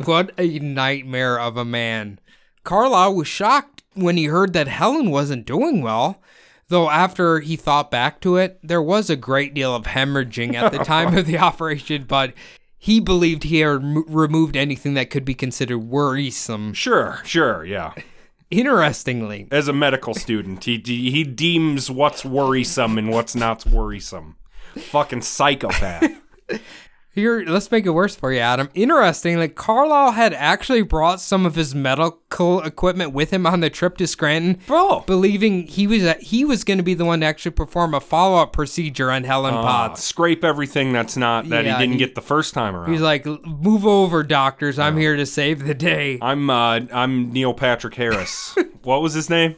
What a nightmare of a man. Carlyle was shocked when he heard that Helen wasn't doing well. Though after he thought back to it, there was a great deal of hemorrhaging at the time of the operation, but he believed he had remo- removed anything that could be considered worrisome. Sure, sure, yeah. Interestingly, As a medical student, he he deems what's worrisome and what's not worrisome. Fucking psychopath. Here, let's make it worse for you, Adam. Interestingly, Carlyle had actually brought some of his medical equipment with him on the trip to Scranton, Bro. believing he was he was going to be the one to actually perform a follow up procedure on Helen Uh, Potts. scrape everything that's not that Yeah, he didn't he- get the first time around. He's like, "Move over, doctors. I'm here to save the day." I'm uh I'm Neil Patrick Harris. what was his name?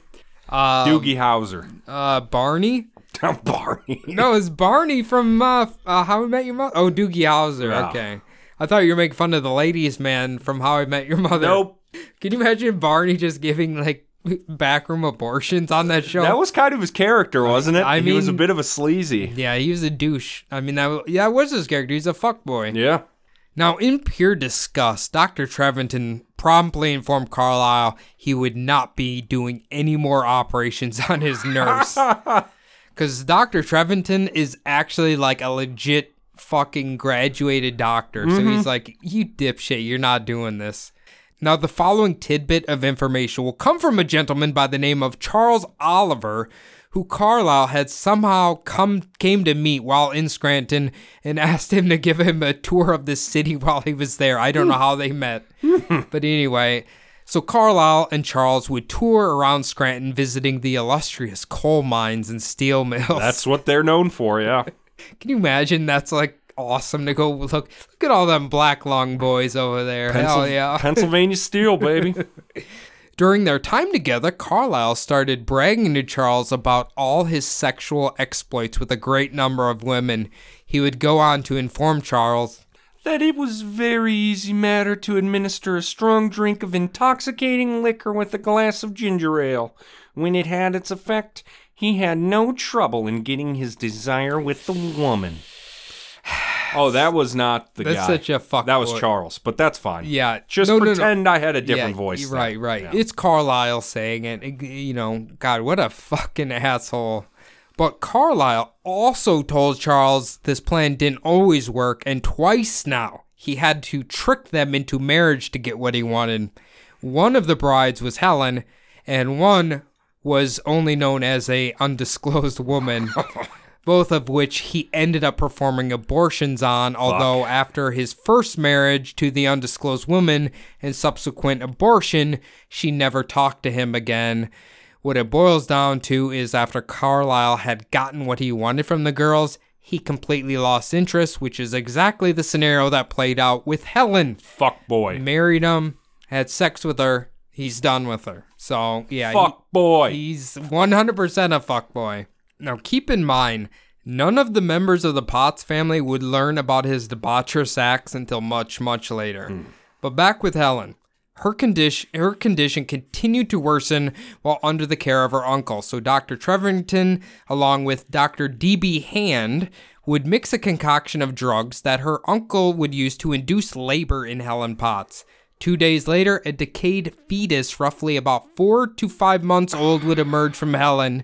Uh, Doogie Howser. uh, Barney. Barney. No, it's Barney from uh, uh, How I Met Your Mother. Oh, Doogie Howser. Yeah. Okay. I thought you were making fun of the ladies' man from How I Met Your Mother. Nope. Can you imagine Barney just giving like backroom abortions on that show? That was kind of his character, wasn't it? I he was a bit of a sleazy. yeah, he was a douche. I mean, that yeah, was his character. He's a fuckboy. Yeah. Now, in pure disgust, Dr. Treverton promptly informed Carlyle he would not be doing any more operations on his nurse. Because Dr. Treverton is actually like a legit fucking graduated doctor. So he's mm-hmm. like, you dipshit, you're not doing this. Now, the following tidbit of information will come from a gentleman by the name of Charles Oliver, who Carlyle had somehow come came to meet while in Scranton and asked him to give him a tour of the city while he was there. I don't know hmm. how they met. but anyway, so Carlyle and Charles would tour around Scranton visiting the illustrious coal mines and steel mills. That's what they're known for, yeah. Can you imagine that's like awesome to go look look at all them black long boys over there. Hell yeah. Pennsylvania Steel, baby. During their time together, Carlyle started bragging to Charles about all his sexual exploits with a great number of women. He would go on to inform Charles, that it was very easy matter to administer a strong drink of intoxicating liquor with a glass of ginger ale. When it had its effect, he had no trouble in getting his desire with the woman. Oh, that was not the That's guy. such a fuck That was boy. Charles, but that's fine. Yeah, Just no, no, no. pretend I had a different yeah, voice. then. Right, right. Yeah. It's Carlyle saying. It- You know, God, what a fucking asshole. But Carlyle also told Charles this plan didn't always work, and twice now he had to trick them into marriage to get what he wanted. One of the brides was Helen, and one was only known as a undisclosed woman. both of which he ended up performing abortions on, although after his first marriage to the undisclosed woman and subsequent abortion, she never talked to him again. What it boils down to is after Carlyle had gotten what he wanted from the girls, he completely lost interest, which is exactly the scenario that played out with Helen. Fuck boy. Married him, had sex with her, he's done with her. So, yeah. he- Fuck boy. He's 100% a fuck boy. Now, keep in mind, none of the members of the Potts family would learn about his debaucherous acts until much, much later. Hmm. But back with Helen. Her condition, her condition continued to worsen while under the care of her uncle. So Dr. Treverton, along with Dr. D.B. Hand, would mix a concoction of drugs that her uncle would use to induce labor in Helen Potts. Two days later, a decayed fetus, roughly about four to five months old, would emerge from Helen.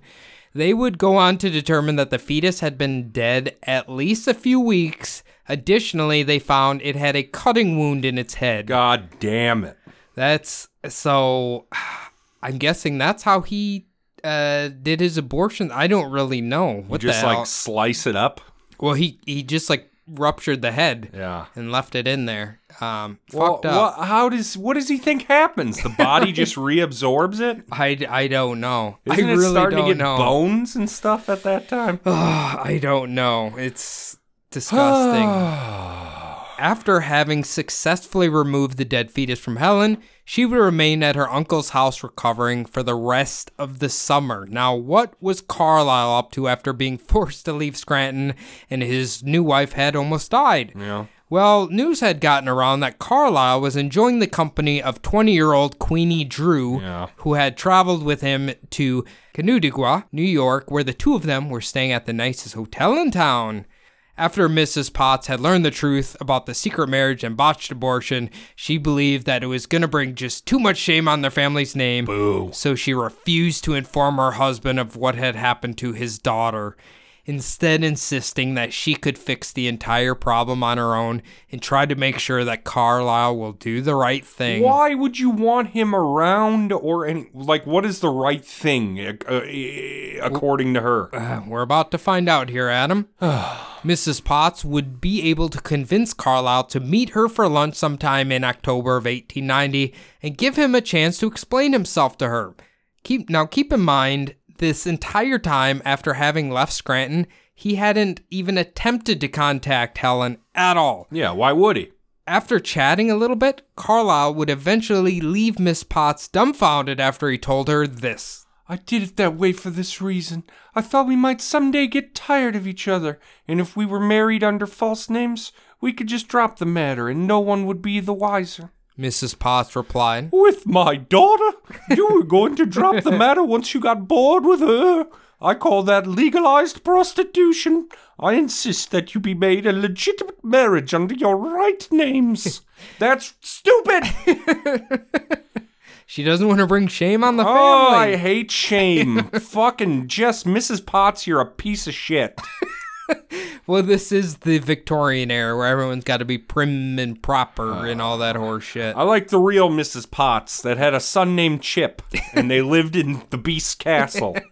They would go on to determine that the fetus had been dead at least a few weeks. Additionally, they found it had a cutting wound in its head. God damn it. That's so. I'm guessing that's how he uh, did his abortion. I don't really know what Just the hell. like slice it up. well, he he just like ruptured the head Yeah. and left it in there. Um, Well, fucked up. wha- how does what does he think happens? The body just reabsorbs it. I, I don't know. Isn't I it really starting to get know. bones and stuff at that time? I don't know. It's disgusting. After having successfully removed the dead fetus from Helen, she would remain at her uncle's house recovering for the rest of the summer. Now, what was Carlyle up to after being forced to leave Scranton and his new wife had almost died? yeah. Well, news had gotten around that Carlyle was enjoying the company of 20 year old Queenie Drew, Yeah. who had traveled with him to Canandaigua, New York, where the two of them were staying at the nicest hotel in town. After Mrs. Potts had learned the truth about the secret marriage and botched abortion, she believed that it was going to bring just too much shame on their family's name. Boo. So she refused to inform her husband of what had happened to his daughter, instead, insisting that she could fix the entire problem on her own and try to make sure that Carlyle will do the right thing. Why would you want him around or any like what is the right thing uh, uh, according to her? Uh, we're about to find out here, Adam. Mrs. Potts would be able to convince Carlyle to meet her for lunch sometime in October of 1890 and give him a chance to explain himself to her. Keep now keep in mind this entire time after having left Scranton, he hadn't even attempted to contact Helen at all. Yeah, why would he? After chatting a little bit, Carlyle would eventually leave Miss Potts dumbfounded after he told her this. I did it that way for this reason. I thought we might someday get tired of each other, and if we were married under false names, we could just drop the matter and no one would be the wiser. Mrs. Potts replied. With my daughter? You were going to drop the matter once you got bored with her. I call that legalized prostitution. I insist that you be made a legitimate marriage under your right names. That's stupid. She doesn't want to bring shame on the oh, family. Oh, I hate shame. Fucking just Mrs. Potts, you're a piece of shit. well, this is the Victorian era where everyone's got to be prim and proper and all that horse shit. I like the real Mrs. Potts that had a son named Chip, and they lived in the Beast Castle.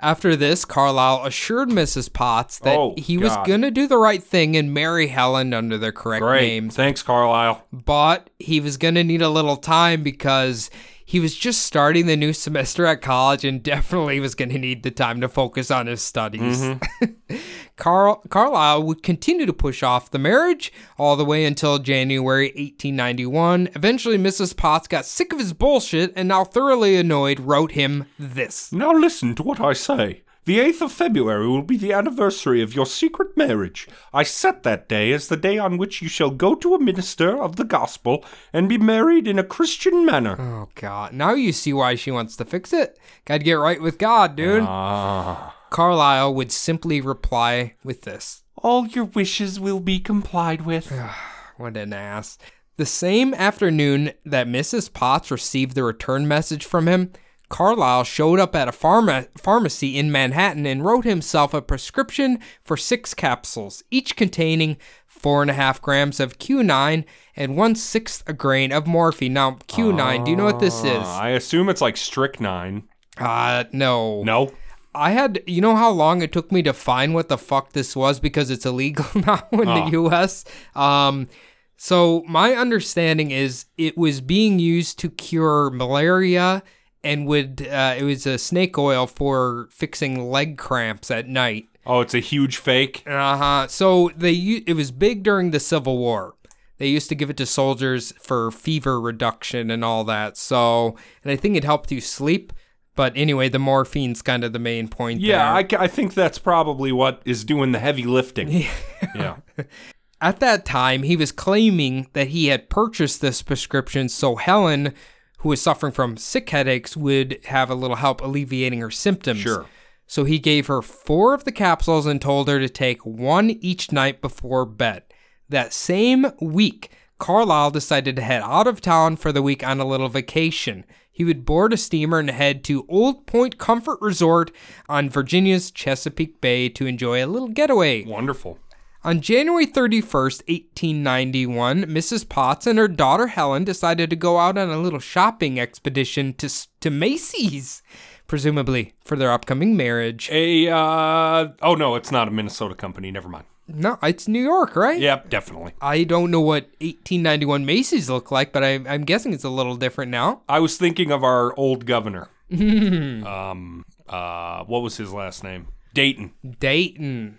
After this, Carlyle assured Mrs. Potts that Oh, he was going to do the right thing and marry Helen under their correct Great. names, Thanks, Carlyle. but he was going to need a little time because he was just starting the new semester at college and definitely was going to need the time to focus on his studies. Mm-hmm. Carl Carlyle would continue to push off the marriage all the way until January 1891. Eventually, Mrs. Potts got sick of his bullshit and now thoroughly annoyed wrote him this. Now listen to what I say. The 8th of February will be the anniversary of your secret marriage. I set that day as the day on which you shall go to a minister of the gospel and be married in a Christian manner. Oh god, now you see why she wants to fix it. Gotta get right with God, dude. Ah. Carlyle would simply reply with this. All your wishes will be complied with. What an ass. The same afternoon that Mrs. Potts received the return message from him, Carlyle showed up at a pharma- pharmacy in Manhattan and wrote himself a prescription for six capsules, each containing four and a half grams of quinine and one sixth a grain of morphine. Now, quinine, do you know what this is? Ah, I assume it's like strychnine. Uh, no. No? I had, you know how long it took me to find what the fuck this was because it's illegal now in Ah. the US? Um, so my understanding is it was being used to cure malaria and would, uh, it was a snake oil for fixing leg cramps at night. Oh, it's a huge fake. Uh huh. So they, it was big during the Civil War. They used to give it to soldiers for fever reduction and all that. So, and I think it helped you sleep. But anyway, the morphine's kind of the main point there. Yeah, I, I think that's probably what is doing the heavy lifting. yeah. At that time, he was claiming that he had purchased this prescription so Helen, who was suffering from sick headaches, would have a little help alleviating her symptoms. Sure. So he gave her four of the capsules and told her to take one each night before bed. That same week, Carlyle decided to head out of town for the week on a little vacation. He would board a steamer and head to Old Point Comfort Resort on Virginia's Chesapeake Bay to enjoy a little getaway. Wonderful. On January 31st, 1891, Mrs. Potts and her daughter Helen decided to go out on a little shopping expedition to, to Macy's, presumably for their upcoming marriage. A, uh, oh no, it's not a Minnesota company. Never mind. No, it's New York, right? Yep, definitely. I don't know what 1891 Macy's looked like, but I, I'm guessing it's a little different now. I was thinking of our old governor. um, uh, what was his last name? Dayton. Dayton.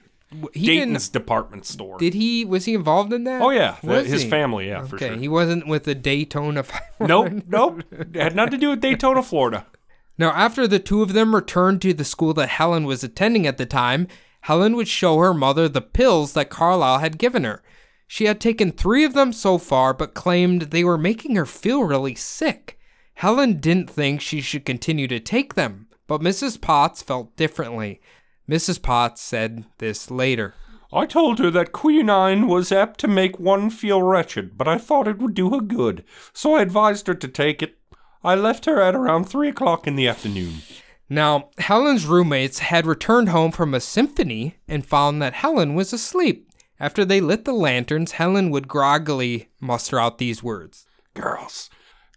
He. Dayton's department store. Did he? Was he involved in that? oh yeah, the- his he? family. Yeah, for Okay, sure. he wasn't with the Daytona. nope, nope. It had nothing to do with Daytona, Florida. Now, after the two of them returned to the school that Helen was attending at the time, Helen would show her mother the pills that Carlyle had given her. She had taken three of them so far, but claimed they were making her feel really sick. Helen didn't think she should continue to take them, but Mrs. Potts felt differently. Mrs. Potts said this later. I told her that quinine was apt to make one feel wretched, but I thought it would do her good, so I advised her to take it. I left her at around three o'clock in the afternoon. Now, Helen's roommates had returned home from a symphony and found that Helen was asleep. After they lit the lanterns, Helen would groggily muster out these words. Girls,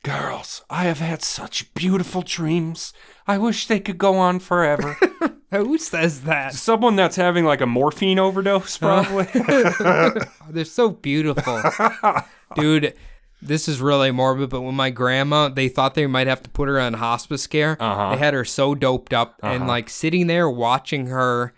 girls, I have had such beautiful dreams. I wish they could go on forever. Who says that? Someone that's having like a morphine overdose, probably. They're so beautiful. Dude, this is really morbid, but when my grandma, they thought they might have to put her on hospice care. Uh-huh. They had her so doped up and like sitting there watching her.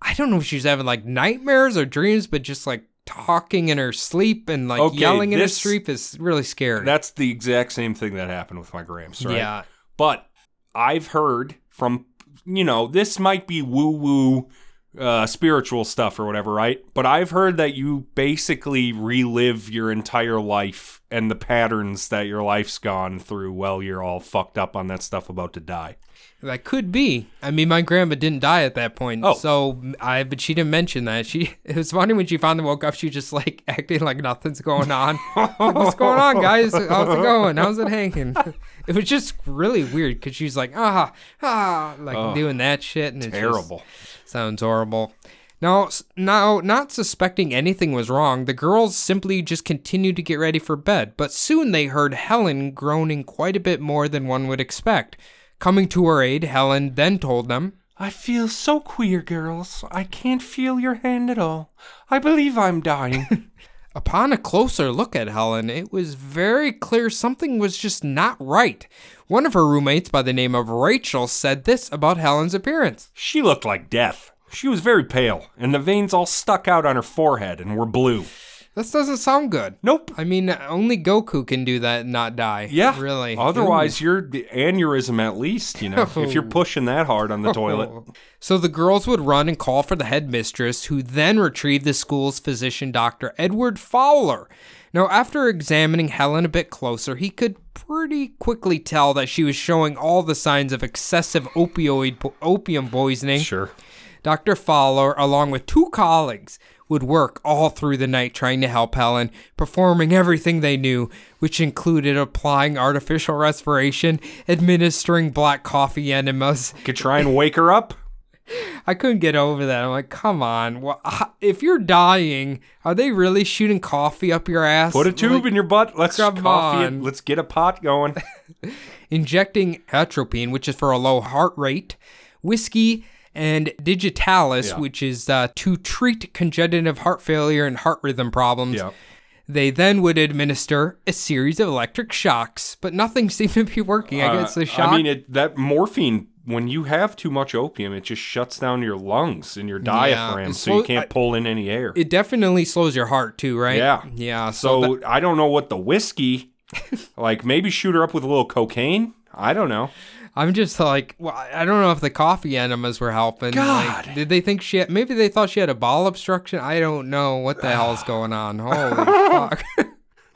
I don't know if she's having like nightmares or dreams, but just like talking in her sleep and like Okay, yelling in her this- sleep is really scary. that's the exact same thing that happened with my gramps, right? Yeah. But I've heard from, you know, this might be woo woo uh, spiritual stuff or whatever, right? But I've heard that you basically relive your entire life and the patterns that your life's gone through while you're all fucked up on that stuff about to die. That could be. I mean, my grandma didn't die at that point, Oh. so I. But she didn't mention that. She. It was funny when she finally woke up. She was just like acting like nothing's going on. What's going on, guys? How's it going? How's it hanging? It was just really weird because she's like ah ah like doing that shit and it's just- Terrible. sounds horrible. Now, s- now, not suspecting anything was wrong, the girls simply just continued to get ready for bed. But soon they heard Helen groaning quite a bit more than one would expect. Coming to her aid, Helen then told them, I feel so queer, girls. I can't feel your hand at all. I believe I'm dying. Upon a closer look at Helen, it was very clear something was just not right. One of her roommates by the name of Rachel said this about Helen's appearance. she looked like death. She was very pale, and the veins all stuck out on her forehead and were blue. This doesn't sound good. Nope. I mean, only Goku can do that and not die. Yeah. Really. Otherwise, you're the aneurysm at least, you know, if you're pushing that hard on the toilet. So the girls would run and call for the headmistress, who then retrieved the school's physician, Dr. Edward Fowler. Now, after examining Helen a bit closer, he could pretty quickly tell that she was showing all the signs of excessive opioid po- opium poisoning. Sure. Dr. Fowler, along with two colleagues, would work all through the night trying to help Helen, performing everything they knew, which included applying artificial respiration, administering black coffee enemas, Could try and wake her up. I couldn't get over that. I'm like, come on. H- If you're dying, are they really shooting coffee up your ass? Put a tube Like, in your butt. Let's coffee on. it. Let's get a pot going. injecting atropine, which is for a low heart rate, whiskey, and digitalis, Yeah. which is uh, to treat congenital heart failure and heart rhythm problems. yeah. They then would administer a series of electric shocks, but nothing seemed to be working. I guess the shock. Uh, I mean, it, that morphine, when you have too much opium, it just shuts down your lungs and your diaphragm, it so you can't pull in any air. it definitely slows your heart too, right? Yeah. Yeah. So, so that- I don't know what the whiskey, like maybe shoot her up with a little cocaine. I don't know. I'm just like, well, I don't know if the coffee enemas were helping. God. Like, did they think she had, maybe they thought she had a bowel obstruction? I don't know what the hell's going on. Holy fuck.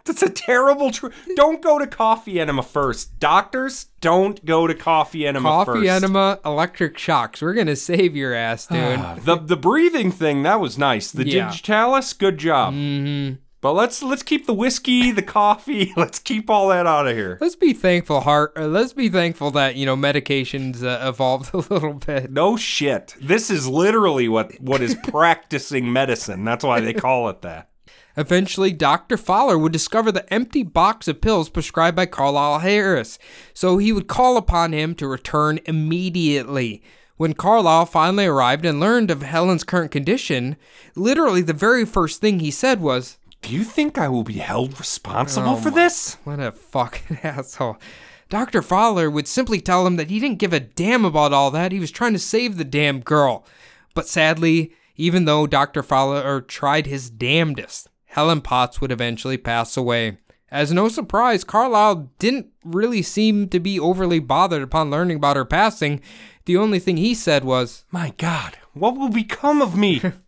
That's a terrible. Tr- don't go to coffee enema first. Doctors, don't go to coffee enema Coffee first. enema, electric shocks. We're going to save your ass, dude. The the breathing thing that was nice. The Yeah. digitalis, good job. Mm-hmm. But let's let's keep the whiskey, the coffee. Let's keep all that out of here. let's be thankful, heart. Uh, let's be thankful that, you know, medications uh, evolved a little bit. No shit. This is literally what what is practicing medicine. That's why they call it that. Eventually, Dr. Fowler would discover the empty box of pills prescribed by Carlyle Harris, so he would call upon him to return immediately. When Carlyle finally arrived and learned of Helen's current condition, literally the very first thing he said was, Do you think I will be held responsible Oh for this? What a fucking asshole. Dr. Fowler would simply tell him that he didn't give a damn about all that. He was trying to save the damn girl. But sadly, even though Dr. Fowler tried his damnedest, Helen Potts would eventually pass away. As no surprise, Carlyle didn't really seem to be overly bothered upon learning about her passing. The only thing he said was, My God, what will become of me?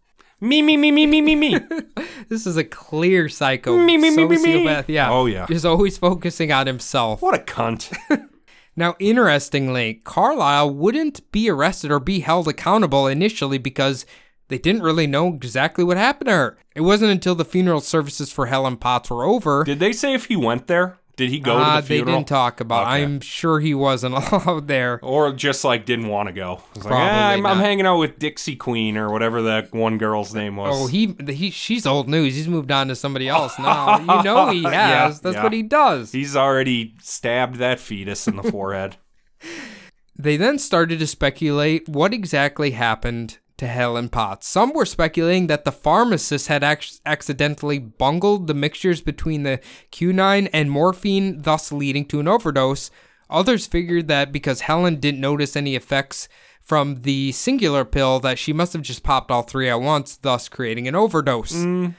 me, me, me, me, me, me, me. This is a clear psycho. Me, me, me, me, me. sociopath. Yeah. Oh, yeah. Just always focusing on himself. What a cunt. Now, interestingly, Carlyle wouldn't be arrested or be held accountable initially because they didn't really know exactly what happened to her. It wasn't until the funeral services for Helen Potts were over. Did they say if he went there? Did he go uh, to the they didn't talk about. Okay. I'm sure he wasn't allowed there. Or just like didn't want to go. Like, Probably "Ah, I'm, I'm hanging out with Dixie Queen or whatever that one girl's name was. Oh, he, he she's old news. He's moved on to somebody else now. You know he has. Yeah, That's yeah. what he does. He's already stabbed that fetus in the forehead. They then started to speculate what exactly happened to Helen Potts. Some were speculating that the pharmacist had ac- accidentally bungled the mixtures between the quinine and morphine, thus leading to an overdose. Others figured that because Helen didn't notice any effects from the singular pill, that she must have just popped all three at once, thus creating an overdose. Mm.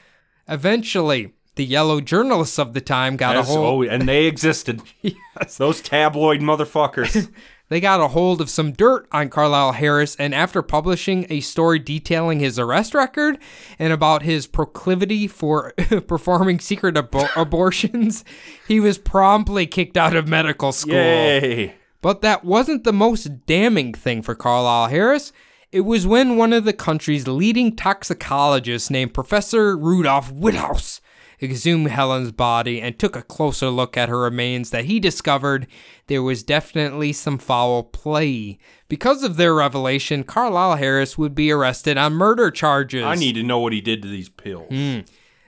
Eventually, the yellow journalists of the time got Yes, a hold. oh, and they existed. yes. Those tabloid motherfuckers. they got a hold of some dirt on Carlyle Harris, and after publishing a story detailing his arrest record and about his proclivity for performing secret abo- abortions, he was promptly kicked out of medical school. Yay. But that wasn't the most damning thing for Carlyle Harris. It was when one of the country's leading toxicologists named Professor Rudolph Witthaus exhumed Helen's body and took a closer look at her remains that he discovered there was definitely some foul play. Because of their revelation, Carlyle Harris would be arrested on murder charges. I need to know what he did to these pills. Hmm.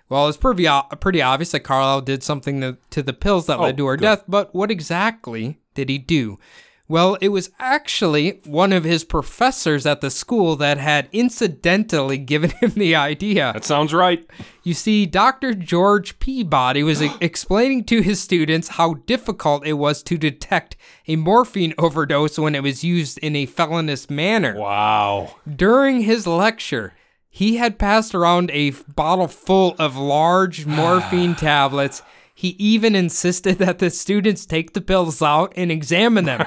Well, it's pretty, pretty obvious that Carlyle did something to, to the pills that oh, led to her good. death, but what exactly did he do? Well, it was actually one of his professors at the school that had incidentally given him the idea. That sounds right. You see, Dr. George Peabody was explaining to his students how difficult it was to detect a morphine overdose when it was used in a felonious manner. Wow. During his lecture, he had passed around a bottle full of large morphine tablets. He even insisted that the students take the pills out and examine them.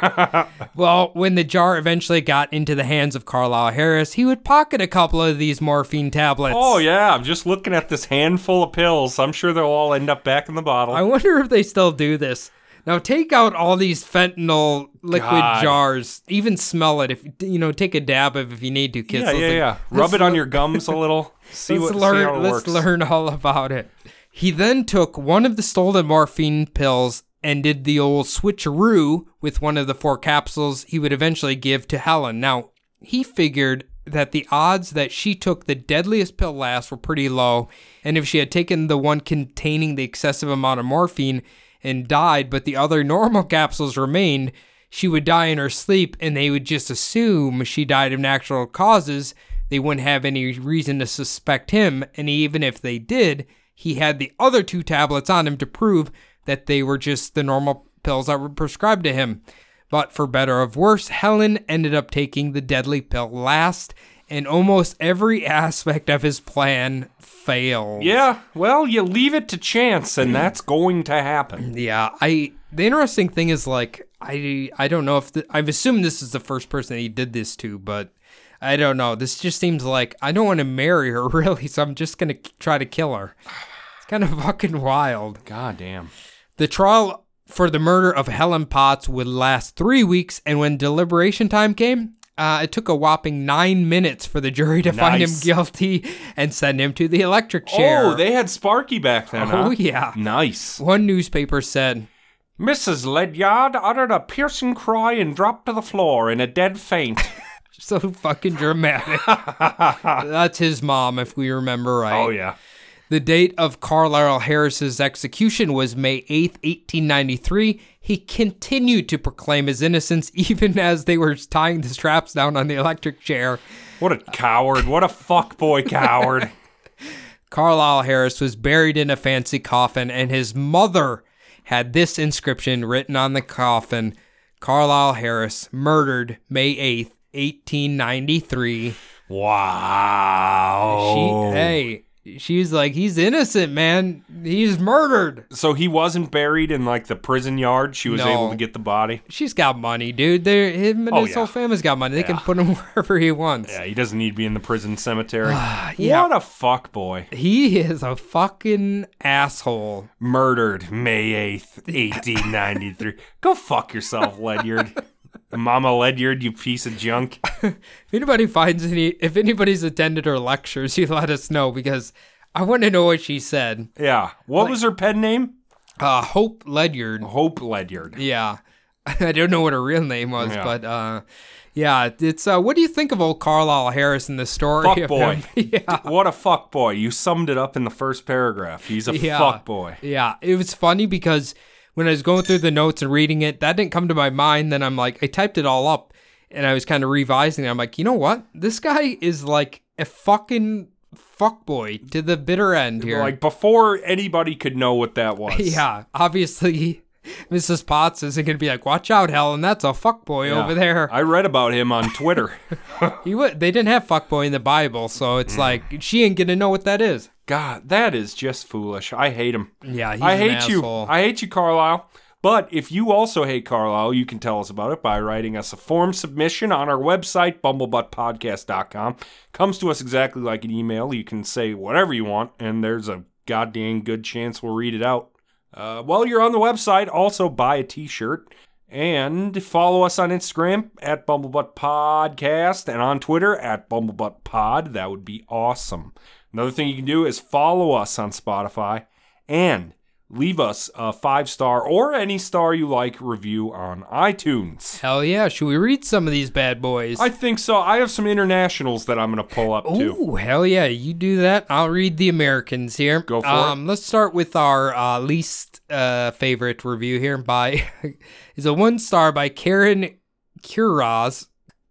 well, when the jar eventually got into the hands of Carlyle Harris, he would pocket a couple of these morphine tablets. Oh, yeah. I'm just looking at this handful of pills. I'm sure they'll all end up back in the bottle. I wonder if they still do this. Now take out all these fentanyl liquid God. jars. Even smell it if you know. Take a dab of if you need to, kids. yeah, yeah, like- yeah. Rub it on your gums a little. See let's what learn. see how it let's works. learn all about it. He then took one of the stolen morphine pills and did the old switcheroo with one of the four capsules he would eventually give to Helen. Now he figured that the odds that she took the deadliest pill last were pretty low, and if she had taken the one containing the excessive amount of morphine and died, but the other normal capsules remained, she would die in her sleep, and they would just assume she died of natural causes. They wouldn't have any reason to suspect him, and even if they did, he had the other two tablets on him to prove that they were just the normal pills that were prescribed to him. But for better or worse, Helen ended up taking the deadly pill last, and almost every aspect of his plan failed. Yeah, well, you leave it to chance, and that's going to happen. Yeah, I. The interesting thing is like I I don't know if the, I've assumed this is the first person he did this to, but I don't know. This just seems like I don't want to marry her really, so I'm just gonna try to kill her. Kind of fucking wild. God damn. The trial for the murder of Helen Potts would last three weeks, and when deliberation time came, uh, it took a whopping nine minutes for the jury to find him guilty and send him to the electric chair. Oh, they had Sparky back then, huh? Oh, yeah. Nice. One newspaper said, Mrs. Ledyard uttered a piercing cry and dropped to the floor in a dead faint. so fucking dramatic. That's his mom, if we remember right. oh, yeah. The date of Carlyle Harris's execution was May 8th, 1893. He continued to proclaim his innocence even as they were tying the straps down on the electric chair. What a coward. What a fuckboy coward. Carlyle Harris was buried in a fancy coffin, and his mother had this inscription written on the coffin Carlyle Harris, murdered May 8th, 1893. Wow. She, hey, she's like, he's innocent, man. He's murdered. So he wasn't buried in like the prison yard. She was No. able to get the body. She's got money, dude. They're, him and Oh, his whole family's got money. They can put him wherever he wants. Yeah, he doesn't need to be in the prison cemetery. yeah. What a fuck boy. He is a fucking asshole. Murdered May 8th, 1893. Go fuck yourself, Ledyard. Mama Ledyard, you piece of junk. If anybody finds any, if anybody's attended her lectures, you let us know because I want to know what she said. Yeah. What was her pen name? Uh, Hope Ledyard. Hope Ledyard. Yeah. I don't know what her real name was, Yeah. but uh, yeah, it's uh, what do you think of old Carlyle Harris in the story? Fuck boy. yeah. What a fuck boy. You summed it up in the first paragraph. He's a Yeah. fuck boy. Yeah, it was funny because when I was going through the notes and reading it, that didn't come to my mind. Then I'm like, I typed it all up and I was kind of revising it. I'm like, you know what? This guy is like a fucking fuckboy to the bitter end here. Like before anybody could know what that was. yeah, obviously, Mrs. Potts isn't going to be like, watch out, Helen, that's a fuckboy Yeah. over there. I read about him on Twitter. He would, they didn't have fuckboy in the Bible, so it's Mm. like, she ain't going to know what that is. God, that is just foolish. I hate him. Yeah, he's I an hate you. I hate you, Carlyle. But if you also hate Carlyle, you can tell us about it by writing us a form submission on our website, bumblebuttpodcast.com. Comes to us exactly like an email. You can say whatever you want, and there's a goddamn good chance we'll read it out. Uh, while you're on the website, also buy a t shirt. And follow us on Instagram at Bumblebutt Podcast and on Twitter at Bumblebutt Pod. That would be awesome. Another thing you can do is follow us on Spotify and leave us a five star or any star you like review on iTunes. Hell yeah. Should we read some of these bad boys? I think so. I have some internationals that I'm going to pull up too. Ooh, hell yeah. You do that. I'll read the Americans here. Go for um, Let's start with our uh, least uh, favorite review here by is a one star by Karen Kuraz.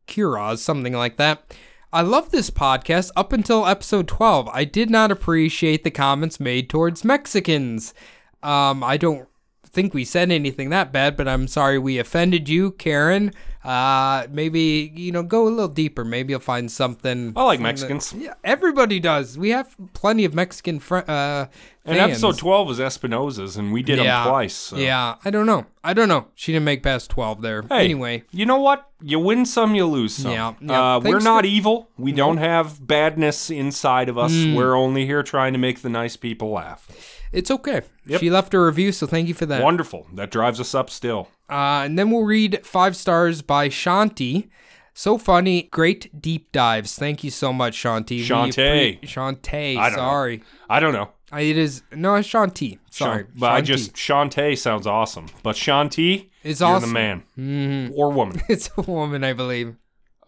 Kuraz, something like that. I love this podcast up until episode 12. I did not appreciate the comments made towards Mexicans. Um, I don't think we said anything that bad, but I'm sorry we offended you, Karen. Uh, maybe you know, go a little deeper. Maybe you'll find something. I like Mexicans. Yeah, everybody does. We have plenty of Mexican fr- uh, And episode 12 is Espinosa's, and we did yeah, them twice. so- Yeah, I don't know. I don't know. She didn't make past twelve there. Hey, Anyway, you know what? You win some, you lose some. Yeah, yeah. Uh, we're not for- evil. We don't have badness inside of us. Mm. We're only here trying to make the nice people laugh. It's okay. Yep. She left a review, so thank you for that. Wonderful. That drives us up still. Uh, and then we'll read five stars by Shanti. So funny, great deep dives. Thank you so much, Shanti. Shantae. appre- Shantae. I don't know. Sorry. I don't know. Uh, It is no, it's Shanti. Sorry, Shan- but I just Shantae sounds awesome. But Shanti, you're awesome. the man Mhm. or woman. It's a woman, I believe.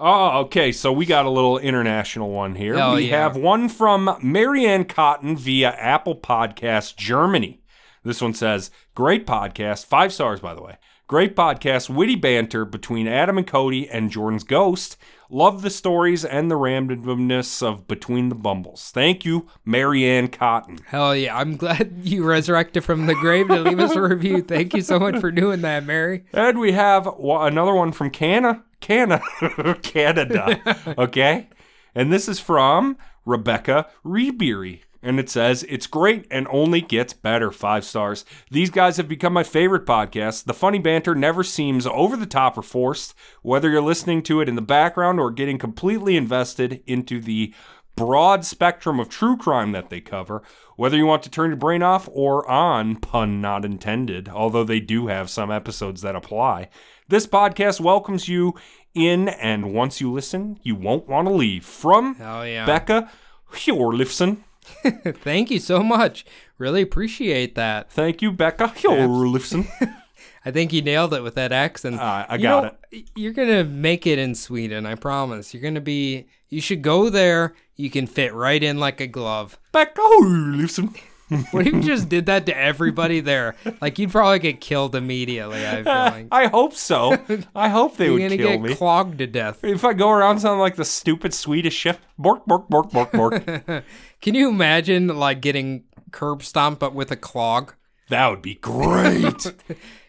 Oh, okay. So we got a little international one here. Hell we yeah. have one from Marianne Cotton via Apple Podcast Germany. This one says, Great podcast. Five stars, by the way. Great podcast, witty banter between Adam and Cody and Jordan's Ghost. Love the stories and the randomness of Between the Bumbles. Thank you, Marianne Cotton. Hell yeah! I'm glad you resurrected from the grave to leave us a review. Thank you so much for doing that, Mary. And we have another one from Canada, Canada, Canada. Okay, and this is from Rebecca Rebeery, and it says it's great and only gets better. Five stars. These guys have become my favorite podcast. The funny banter never seems over the top or forced. Whether you're listening to it in the background or getting completely invested into the broad spectrum of true crime that they cover, whether you want to turn your brain off or on, pun not intended, although they do have some episodes that apply. This podcast welcomes you in, and once you listen, you won't want to leave. From Hell yeah! Becca Hjorlifson. Thank you so much. Really appreciate that. Thank you, Becca Hjorlifson. I think you nailed it with that accent. Uh, I You got know, it. You're gonna make it in Sweden. I promise. You're gonna be. You should go there. You can fit right in like a glove. Becca Hjorlifson. What if you just did that to everybody there? Like you'd probably get killed immediately. I feel like I hope so. I hope they you're would gonna kill get me. clogged to death. if I go around sounding like the stupid Swedish chef, bork, bork, bork, bork, bork. Can you imagine like getting curb stomped but with a clog? that would be great.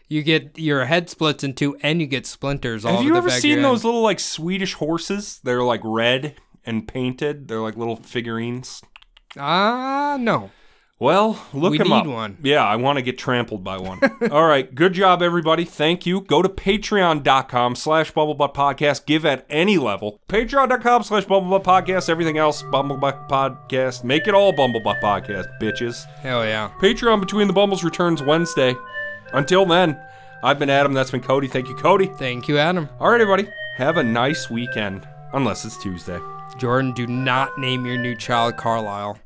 You get your head splits in two, and you get splinters all Have you ever seen those little like Swedish horses? They're like red and painted. They're like little figurines. Ah, no. Well, look We need up. one. Yeah, I want to get trampled by one. All right, good job, everybody. Thank you. Go to patreon.com slash bubblebutt podcast. Give at any level. Patreon.com slash bubblebutt podcast. Everything else, bumblebutt podcast. Make it all bumblebutt podcast, bitches. Hell yeah. Patreon Between the Bumbles returns Wednesday. Until then, I've been Adam. That's been Cody. Thank you, Cody. Thank you, Adam. All right, everybody. Have a nice weekend. Unless it's Tuesday. Jordan, do not name your new child Carlyle.